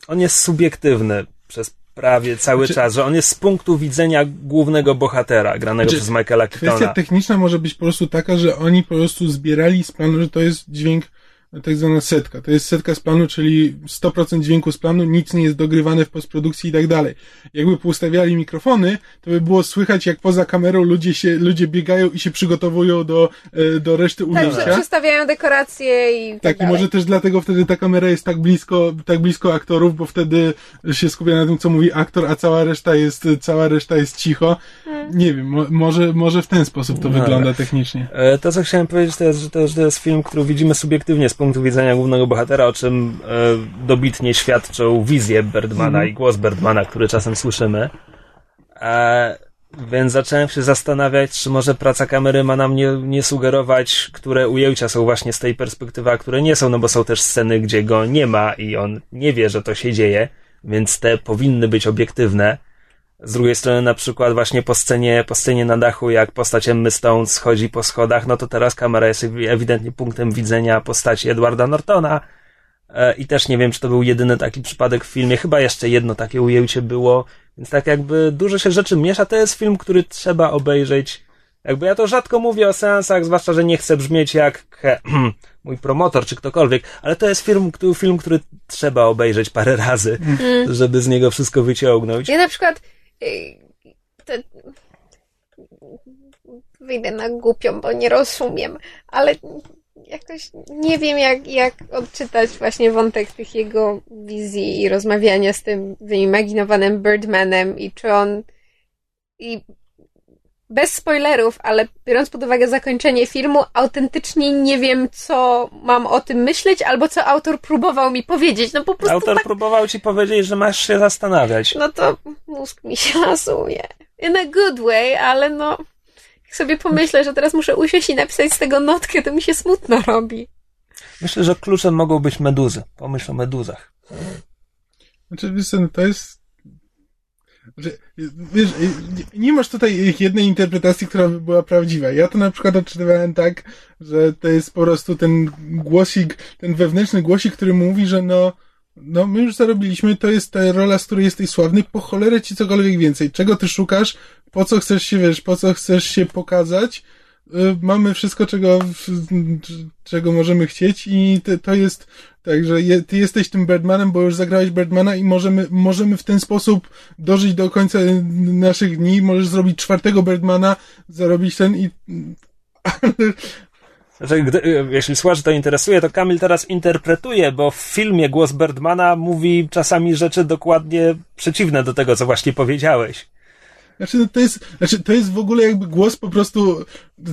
[SPEAKER 3] on jest subiektywny przez prawie cały
[SPEAKER 1] Znaczy-
[SPEAKER 3] czas, że on jest z punktu widzenia głównego bohatera, granego
[SPEAKER 1] Znaczy,
[SPEAKER 3] przez Michaela
[SPEAKER 1] Kwestia
[SPEAKER 3] Keatona.
[SPEAKER 1] techniczna może być po prostu taka, że oni po prostu zbierali z planu, że to jest dźwięk, tak zwana setka. To jest setka z planu, czyli 100% dźwięku z planu, nic nie jest dogrywane w postprodukcji i tak dalej. Jakby poustawiali mikrofony, to by było słychać, jak poza kamerą ludzie się, ludzie biegają i się przygotowują do, e, do reszty
[SPEAKER 2] Tak, że
[SPEAKER 1] ujęcia.
[SPEAKER 2] przestawiają dekoracje i tak,
[SPEAKER 1] Tak, i
[SPEAKER 2] dalej.
[SPEAKER 1] może też dlatego wtedy ta kamera jest tak blisko, tak blisko aktorów, bo wtedy się skupia na tym, co mówi aktor, a cała reszta jest, cała reszta jest cicho.
[SPEAKER 2] Hmm.
[SPEAKER 1] Nie wiem, mo, może, może w ten sposób to
[SPEAKER 3] No,
[SPEAKER 1] wygląda technicznie.
[SPEAKER 3] E, To, co chciałem powiedzieć, to jest, że to, że to jest film, który widzimy subiektywnie z punktu widzenia głównego bohatera, o czym e, dobitnie świadczą wizje Birdmana
[SPEAKER 1] Mhm.
[SPEAKER 3] i głos Birdmana, który czasem słyszymy. E, więc zacząłem się zastanawiać, czy może praca kamery ma nam nie, nie sugerować, które ujęcia są właśnie z tej perspektywy, a które nie są, no bo są też sceny, gdzie go nie ma i on nie wie, że to się dzieje, więc te powinny być obiektywne. Z drugiej strony, na przykład, właśnie po scenie, po scenie na dachu, jak postać Emmy Stone schodzi po schodach, no to teraz kamera jest ewidentnie punktem widzenia postaci Edwarda Nortona. E, I też nie wiem, czy to był jedyny taki przypadek w filmie. Chyba jeszcze jedno takie ujęcie było. Więc tak jakby dużo się rzeczy miesza. To jest film, który trzeba obejrzeć. Jakby ja to rzadko mówię o seansach, zwłaszcza, że nie chcę brzmieć jak he, [clears throat] mój promotor czy ktokolwiek, ale to jest film, który, film, który trzeba obejrzeć parę razy, żeby z niego wszystko wyciągnąć.
[SPEAKER 2] Ja na przykład to, wyjdę na głupią, bo nie rozumiem, ale jakoś nie wiem, jak, jak odczytać właśnie wątek tych jego wizji i rozmawiania z tym wyimaginowanym Birdmanem i czy on i bez spoilerów, ale biorąc pod uwagę zakończenie filmu, autentycznie nie wiem, co mam o tym myśleć, albo co autor próbował mi powiedzieć. No po prostu
[SPEAKER 3] Autor
[SPEAKER 2] tak
[SPEAKER 3] próbował ci powiedzieć, że masz się zastanawiać.
[SPEAKER 2] no to mózg mi się [laughs] lasuje. In a good way, ale no. Jak sobie pomyślę, że teraz muszę usiąść i napisać z tego notkę, to mi się smutno robi.
[SPEAKER 3] Myślę, że kluczem mogą być meduzy. Pomyśl o meduzach.
[SPEAKER 1] Znaczy, wiesz no to jest... Znaczy, wiesz, nie- masz tutaj jednej interpretacji, która by była prawdziwa. Ja to na przykład odczytywałem tak, że to jest po prostu ten głosik, ten wewnętrzny głosik, który mówi, że no, no my już zarobiliśmy, to jest ta rola, z której jesteś sławny, po cholerę ci cokolwiek więcej. Czego ty szukasz? Po co chcesz się, wiesz, po co chcesz się pokazać? Y, Mamy wszystko, czego, czego możemy chcieć i to jest tak, że je, ty jesteś tym Birdmanem, bo już zagrałeś Birdmana i możemy, możemy w ten sposób dożyć do końca naszych dni. Możesz zrobić czwartego Birdmana, zarobić ten i... [laughs]
[SPEAKER 3] Znaczy, gdy, jeśli słuchaczy to interesuje, to Kamil teraz interpretuje, bo w filmie głos Birdmana mówi czasami rzeczy dokładnie przeciwne do tego, co właśnie powiedziałeś.
[SPEAKER 1] Znaczy, no to jest, znaczy, to jest w ogóle jakby głos po prostu,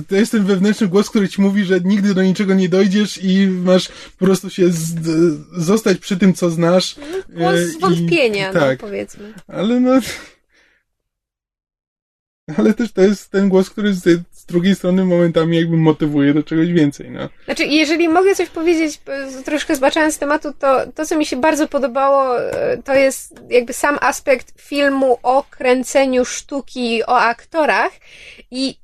[SPEAKER 1] to jest ten wewnętrzny głos, który ci mówi, że nigdy do niczego nie dojdziesz i masz po prostu się z, zostać przy tym, co znasz.
[SPEAKER 2] Głos
[SPEAKER 1] e,
[SPEAKER 2] zwątpienia,
[SPEAKER 1] i,
[SPEAKER 2] no,
[SPEAKER 1] tak,
[SPEAKER 2] powiedzmy.
[SPEAKER 1] ale no, [laughs] ale też to jest ten głos, który drugiej strony momentami jakby motywuje do czegoś więcej, no.
[SPEAKER 2] Znaczy, jeżeli mogę coś powiedzieć, e, troszkę zbaczając z tematu, to to, co mi się bardzo podobało, e, to jest jakby sam aspekt filmu o kręceniu sztuki, o aktorach i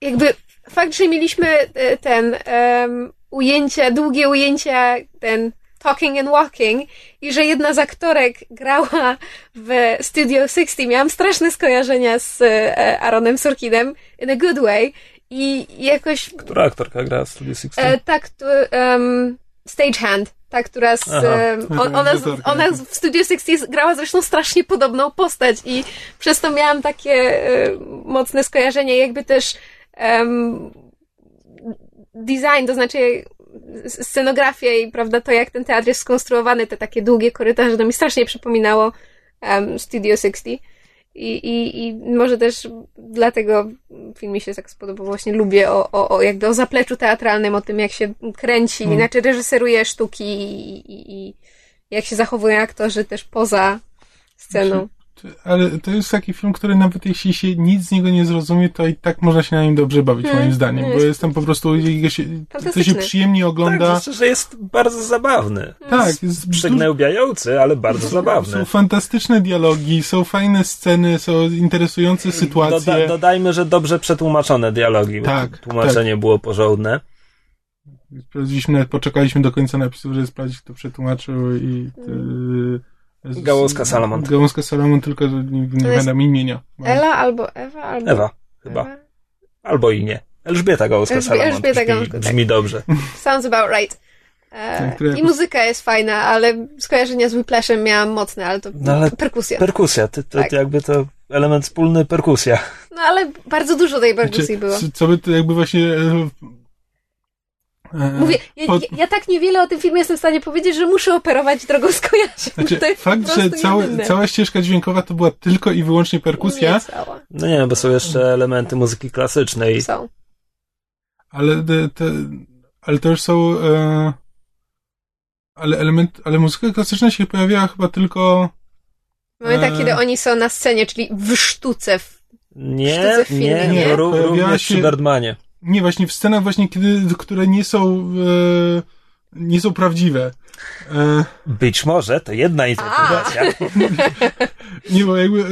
[SPEAKER 2] jakby fakt, że mieliśmy e, ten um, ujęcia, długie ujęcia, ten Talking and Walking i że jedna z aktorek grała w Studio 60. Miałam straszne skojarzenia z e, Aaronem Sorkinem in a good way i jakoś...
[SPEAKER 3] Która aktorka gra w Studio 60?
[SPEAKER 2] E, tak, um, Stagehand. Ta, która z, um, [laughs] on, ona, ona w Studio 60 grała zresztą strasznie podobną postać i przez to miałam takie e, mocne skojarzenie, jakby też um, design, to znaczy scenografię i prawda, to jak ten teatr jest skonstruowany, te takie długie korytarze, to mi strasznie przypominało um, Studio 60. I, i, I może też dlatego film mi się tak spodobał. Właśnie lubię o, o, o jakby o zapleczu teatralnym, o tym jak się kręci, hmm. inaczej reżyseruje sztuki i, i, i jak się zachowują aktorzy też poza sceną.
[SPEAKER 1] Ale to jest taki film, który nawet jeśli się nic z niego nie zrozumie, to i tak można się na nim dobrze bawić, hmm. moim zdaniem, bo jestem po prostu, się, to się przyjemnie ogląda.
[SPEAKER 3] Tak, że jest bardzo zabawny.
[SPEAKER 1] Tak. Jest
[SPEAKER 3] Przygnębiający, ale bardzo [laughs] zabawny.
[SPEAKER 1] Są fantastyczne dialogi, są fajne sceny, są interesujące sytuacje. Doda
[SPEAKER 3] dodajmy, że dobrze przetłumaczone dialogi. Tak. Tłumaczenie tak. było porządne.
[SPEAKER 1] Sprawdziliśmy, nawet poczekaliśmy do końca napisu, żeby sprawdzić, kto przetłumaczył i... Yy,
[SPEAKER 3] Gałązka Salamon.
[SPEAKER 1] Gałązka Salamon, tylko nie, nie pamiętam imienia.
[SPEAKER 2] Ela albo Ewa? Albo...
[SPEAKER 3] Ewa, chyba. Ewa? Albo i nie. Elżbieta Gałązka Elżbie, Salamon. Elżbieta brzmi, Gałązka, brzmi tak. dobrze. [laughs]
[SPEAKER 2] Sounds about right. E, I muzyka jest fajna, ale skojarzenia z Whiplashem miałam mocne, ale to no, ale perkusja.
[SPEAKER 3] Perkusja, to, to, tak. jakby to element wspólny perkusja.
[SPEAKER 2] No ale bardzo dużo tej perkusji znaczy, było.
[SPEAKER 1] Co by to jakby właśnie E,
[SPEAKER 2] Mówię, ja, Pod... ja, tak niewiele o tym filmie jestem w stanie powiedzieć, że muszę operować drogą skojarzeń.
[SPEAKER 1] Znaczy, fakt, że całe, cała ścieżka dźwiękowa to była tylko i wyłącznie perkusja.
[SPEAKER 2] Nie cała.
[SPEAKER 3] No nie, bo są jeszcze elementy muzyki klasycznej.
[SPEAKER 2] Są.
[SPEAKER 1] Ale, te, te, ale to już są. E, ale element, ale muzyka klasyczna się pojawiała chyba tylko.
[SPEAKER 2] W momentach, e... kiedy oni są na scenie, czyli w sztuce. W,
[SPEAKER 3] nie, w sztuce w filmie, nie, nie, nie. również się... przy Birdmanie.
[SPEAKER 1] Nie, właśnie w scenach właśnie, kiedy, które nie są, e, nie są prawdziwe.
[SPEAKER 3] E, Być może, to jedna interpretacja. [laughs]
[SPEAKER 1] nie, bo jakby,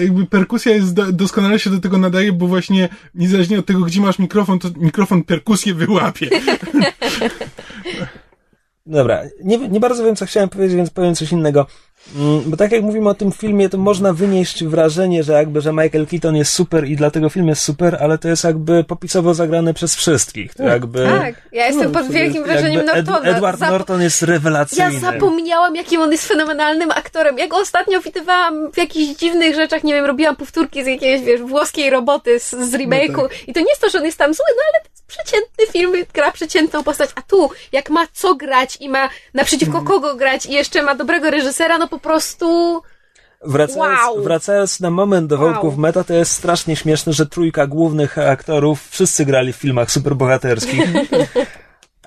[SPEAKER 1] jakby perkusja jest, doskonale się do tego nadaje, bo właśnie niezależnie od tego, gdzie masz mikrofon, to mikrofon perkusję wyłapie.
[SPEAKER 3] Dobra, nie, nie bardzo wiem, co chciałem powiedzieć, więc powiem coś innego. Mm, bo tak jak mówimy o tym filmie, to można wynieść wrażenie, że jakby, że Michael Keaton jest super i dlatego film jest super, ale to jest jakby popisowo zagrany przez wszystkich. To
[SPEAKER 2] tak.
[SPEAKER 3] jakby,
[SPEAKER 2] tak, ja jestem no, pod wielkim wrażeniem Nortona.
[SPEAKER 3] Ed, Edward Zap Norton jest rewelacyjny.
[SPEAKER 2] Ja zapomniałam, jakim on jest fenomenalnym aktorem. Ja go ostatnio widywałam w jakichś dziwnych rzeczach, nie wiem, robiłam powtórki z jakiejś, wiesz, włoskiej roboty z, z remake'u no tak. i to nie jest to, że on jest tam zły, no ale przeciętny film, gra przeciętną postać, a tu, jak ma co grać i ma naprzeciwko mm. kogo grać i jeszcze ma dobrego reżysera, no po prostu...
[SPEAKER 3] Wracając, wow. wracając na moment do wątków wow. meta, to jest strasznie śmieszne, że trójka głównych aktorów wszyscy grali w filmach superbohaterskich. [laughs]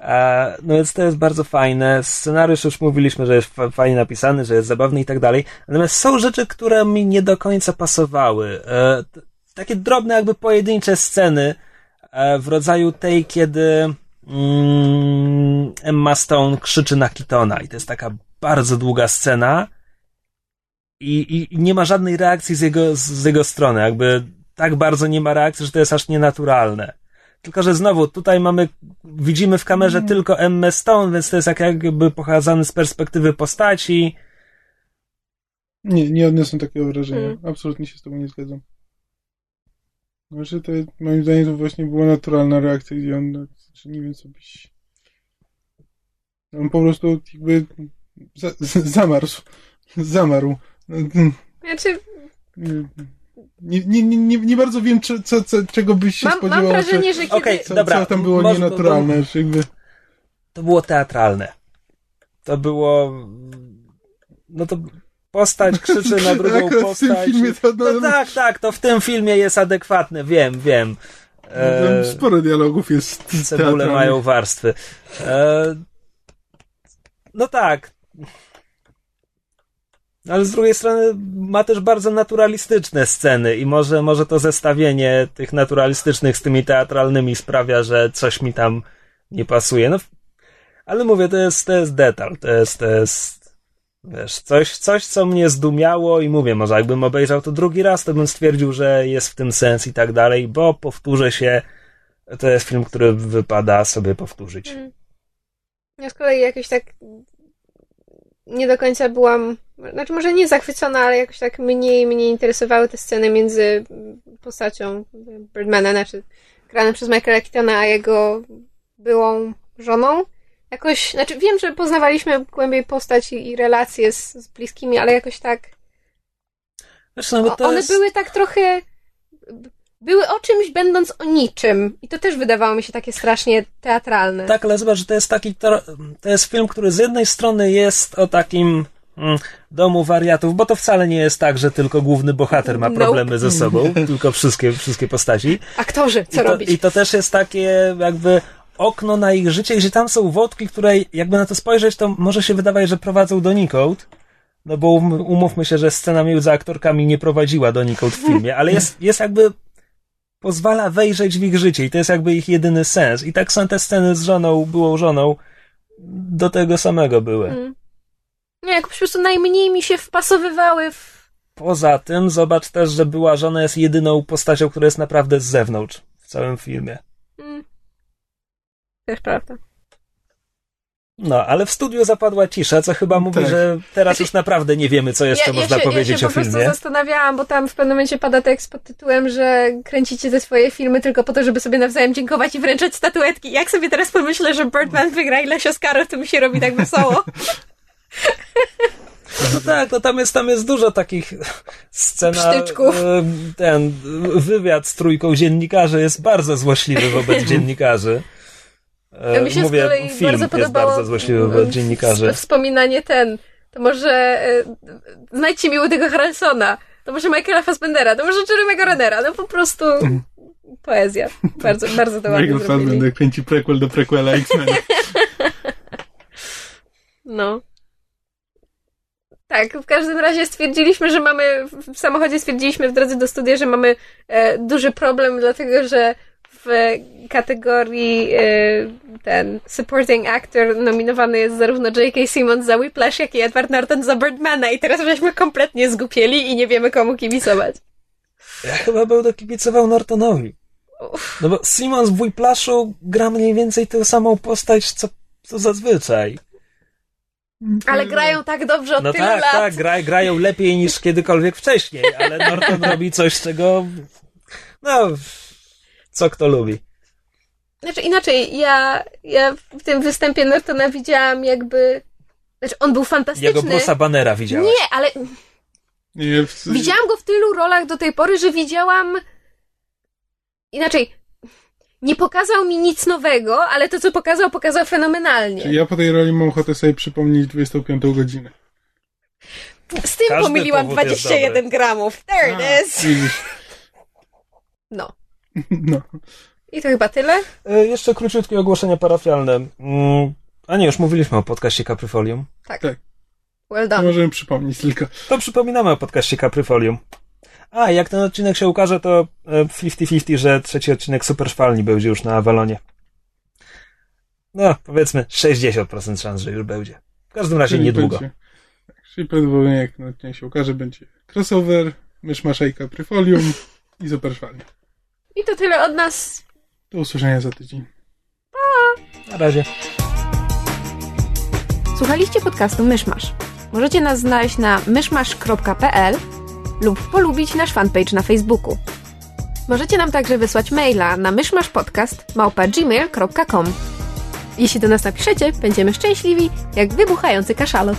[SPEAKER 3] A, no więc to jest bardzo fajne. Scenariusz już mówiliśmy, że jest fajnie napisany, że jest zabawny i tak dalej. Natomiast są rzeczy, które mi nie do końca pasowały. E, takie drobne, jakby pojedyncze sceny w rodzaju tej, kiedy mm, Emma Stone krzyczy na Kitona i to jest taka bardzo długa scena i, i nie ma żadnej reakcji z jego, z jego strony, jakby tak bardzo nie ma reakcji, że to jest aż nienaturalne. Tylko, że znowu tutaj mamy, widzimy w kamerze mm. tylko Emma Stone, więc to jest jak jakby pokazany z perspektywy postaci.
[SPEAKER 1] Nie, nie odniosłem takiego wrażenia. Mm. Absolutnie się z tobą nie zgadzam. Znaczy to moim zdaniem to właśnie była naturalna reakcja, gdzie on, znaczy nie wiem co byś... On po prostu jakby za, zamarł. Zamarł.
[SPEAKER 2] Znaczy...
[SPEAKER 1] Nie, nie, nie, nie bardzo wiem, co, co, co, czego byś się
[SPEAKER 2] mam,
[SPEAKER 1] spodziewał.
[SPEAKER 2] Mam wrażenie, że kiedy...
[SPEAKER 3] Okay,
[SPEAKER 1] co,
[SPEAKER 3] dobra,
[SPEAKER 1] co tam było może, nienaturalne. To, jakby...
[SPEAKER 3] to było teatralne. To było... No to postać [laughs] krzyczy na drugą
[SPEAKER 1] Akurat
[SPEAKER 3] postać.
[SPEAKER 1] W tym filmie to, no,
[SPEAKER 3] No tak, tak, to w tym filmie jest adekwatne, wiem, wiem. E,
[SPEAKER 1] Tam sporo dialogów jest
[SPEAKER 3] cebule mają warstwy. E, no tak. Ale z drugiej strony ma też bardzo naturalistyczne sceny i może, może to zestawienie tych naturalistycznych z tymi teatralnymi sprawia, że coś mi tam nie pasuje. No, ale mówię, to jest, to jest detal, to jest, to jest wiesz, coś, coś, co mnie zdumiało i mówię, może jakbym obejrzał to drugi raz, to bym stwierdził, że jest w tym sens i tak dalej, bo powtórzę się, to jest film, który wypada sobie powtórzyć.
[SPEAKER 2] Mm. Ja z kolei jakoś tak nie do końca byłam, znaczy może nie zachwycona, ale jakoś tak mniej mnie interesowały te sceny między postacią Birdmana, znaczy graną przez Michaela Keatona, a jego byłą żoną. Jakoś, znaczy wiem, że poznawaliśmy głębiej postać i, i relacje z, z bliskimi, ale jakoś tak
[SPEAKER 3] no, bo to
[SPEAKER 2] one
[SPEAKER 3] jest...
[SPEAKER 2] były tak trochę były o czymś będąc o niczym i to też wydawało mi się takie strasznie teatralne.
[SPEAKER 3] Tak, ale zobacz, że to jest taki, to, jest film, który z jednej strony jest o takim mm, domu wariatów, bo to wcale nie jest tak, że tylko główny bohater ma
[SPEAKER 2] Nope.
[SPEAKER 3] problemy ze sobą, [laughs] tylko wszystkie, wszystkie postaci.
[SPEAKER 2] Aktorzy, co
[SPEAKER 3] I to,
[SPEAKER 2] robić?
[SPEAKER 3] I to też jest takie jakby okno na ich życie, gdzie tam są wątki, które jakby na to spojrzeć, to może się wydawać, że prowadzą donikąd. No bo um- umówmy się, że scena między aktorkami nie prowadziła donikąd w filmie, ale jest, jest jakby pozwala wejrzeć w ich życie i to jest jakby ich jedyny sens. I tak są te sceny z żoną, byłą żoną, do tego samego były.
[SPEAKER 2] Mm. Nie, jak po prostu najmniej mi się wpasowywały w...
[SPEAKER 3] Poza tym, zobacz też, że była żona jest jedyną postacią, która jest naprawdę z zewnątrz w całym filmie.
[SPEAKER 2] Mm. Też prawda.
[SPEAKER 3] No, ale w studiu zapadła cisza, co chyba mówi,
[SPEAKER 1] Tak.
[SPEAKER 3] że teraz już naprawdę nie wiemy, co jeszcze można
[SPEAKER 2] się,
[SPEAKER 3] powiedzieć
[SPEAKER 2] ja się
[SPEAKER 3] o
[SPEAKER 2] po prostu
[SPEAKER 3] filmie.
[SPEAKER 2] zastanawiałam, bo tam w pewnym momencie pada tekst pod tytułem, że kręcicie te swoje filmy tylko po to, żeby sobie nawzajem dziękować i wręczać statuetki. Jak sobie teraz pomyślę, że Birdman wygra ileś Oscarów, to mi się robi tak wesoło. [laughs] [laughs]
[SPEAKER 3] No tak, no tam jest, tam jest dużo takich scena,
[SPEAKER 2] Psztyczków.
[SPEAKER 3] ten wywiad z trójką dziennikarzy jest bardzo złośliwy wobec [laughs] dziennikarzy. E,
[SPEAKER 2] Ja mi się
[SPEAKER 3] Mówię,
[SPEAKER 2] z kolei
[SPEAKER 3] film
[SPEAKER 2] bardzo
[SPEAKER 3] jest
[SPEAKER 2] podobało
[SPEAKER 3] bardzo złośliwy wobec dziennikarzy.
[SPEAKER 2] w- Wspominanie ten. To może e, znajdźcie mi tego Harrelsona. To może Michaela Fassbendera. To może Jeremy'ego Renera. No po prostu poezja. [laughs] Bardzo, bardzo to ładnie
[SPEAKER 1] Michael. Fassbender kręci prequel do prequela X-Men. [laughs]
[SPEAKER 2] No. Tak, w każdym razie stwierdziliśmy, że mamy, w samochodzie stwierdziliśmy w drodze do studia, że mamy e, duży problem, dlatego że w kategorii e, ten supporting actor nominowany jest zarówno J.K. Simmons za Whiplash, jak i Edward Norton za Birdmana i teraz żeśmy kompletnie zgupieli i nie wiemy komu kibicować.
[SPEAKER 3] Ja chyba będę kibicował Nortonowi. No bo Simons w Whiplashu gra mniej więcej tę samą postać, co, co zazwyczaj.
[SPEAKER 2] Ale grają tak dobrze od
[SPEAKER 3] No
[SPEAKER 2] tylu
[SPEAKER 3] tak,
[SPEAKER 2] lat.
[SPEAKER 3] tak, gra, grają lepiej niż kiedykolwiek wcześniej, ale Norton [laughs] robi coś, czego no, co kto lubi.
[SPEAKER 2] Znaczy inaczej, ja, ja w tym występie Nortona widziałam jakby... Znaczy on był fantastyczny.
[SPEAKER 3] Jego Bruce'a Bannera widziałeś.
[SPEAKER 2] Nie, ale
[SPEAKER 1] Nie, w...
[SPEAKER 2] Widziałam go w tylu rolach do tej pory, że widziałam. Inaczej. Nie pokazał mi nic nowego, ale to, co pokazał, pokazał fenomenalnie.
[SPEAKER 1] Ja po tej roli mam ochotę sobie przypomnieć 25 godzinę.
[SPEAKER 2] Z tym
[SPEAKER 3] Każdy
[SPEAKER 2] pomyliłam
[SPEAKER 3] powód jest
[SPEAKER 2] 21 gramów. There it is.
[SPEAKER 1] Widzisz.
[SPEAKER 2] No.
[SPEAKER 1] No.
[SPEAKER 2] I to chyba tyle.
[SPEAKER 3] E, jeszcze króciutkie ogłoszenia parafialne. Mm, a nie, już mówiliśmy o podcaście Caprifolium.
[SPEAKER 2] Tak.
[SPEAKER 1] Tak.
[SPEAKER 2] Well
[SPEAKER 1] To
[SPEAKER 2] done.
[SPEAKER 1] możemy przypomnieć tylko.
[SPEAKER 3] To przypominamy o podcaście Caprifolium. A, jak ten odcinek się ukaże, to e, 50-50, że trzeci odcinek Super Szwalni będzie już na Avalonie. No, powiedzmy 60% szans, że już będzie. W każdym razie
[SPEAKER 1] Czyli
[SPEAKER 3] niedługo.
[SPEAKER 1] Będzie, tak, czyli prawdopodobnie jak ten odcinek się ukaże, będzie crossover, myszmaszejka Pryfolium i super szwalnia.
[SPEAKER 2] I to tyle od nas.
[SPEAKER 1] Do usłyszenia za tydzień.
[SPEAKER 3] Na razie.
[SPEAKER 2] Słuchaliście podcastu Myszmasz. Możecie nas znaleźć na myszmasz.pl lub polubić nasz fanpage na Facebooku. Możecie nam także wysłać maila na myszmaszpodcast.gmail.com Jeśli do nas napiszecie, będziemy szczęśliwi jak wybuchający kaszalot.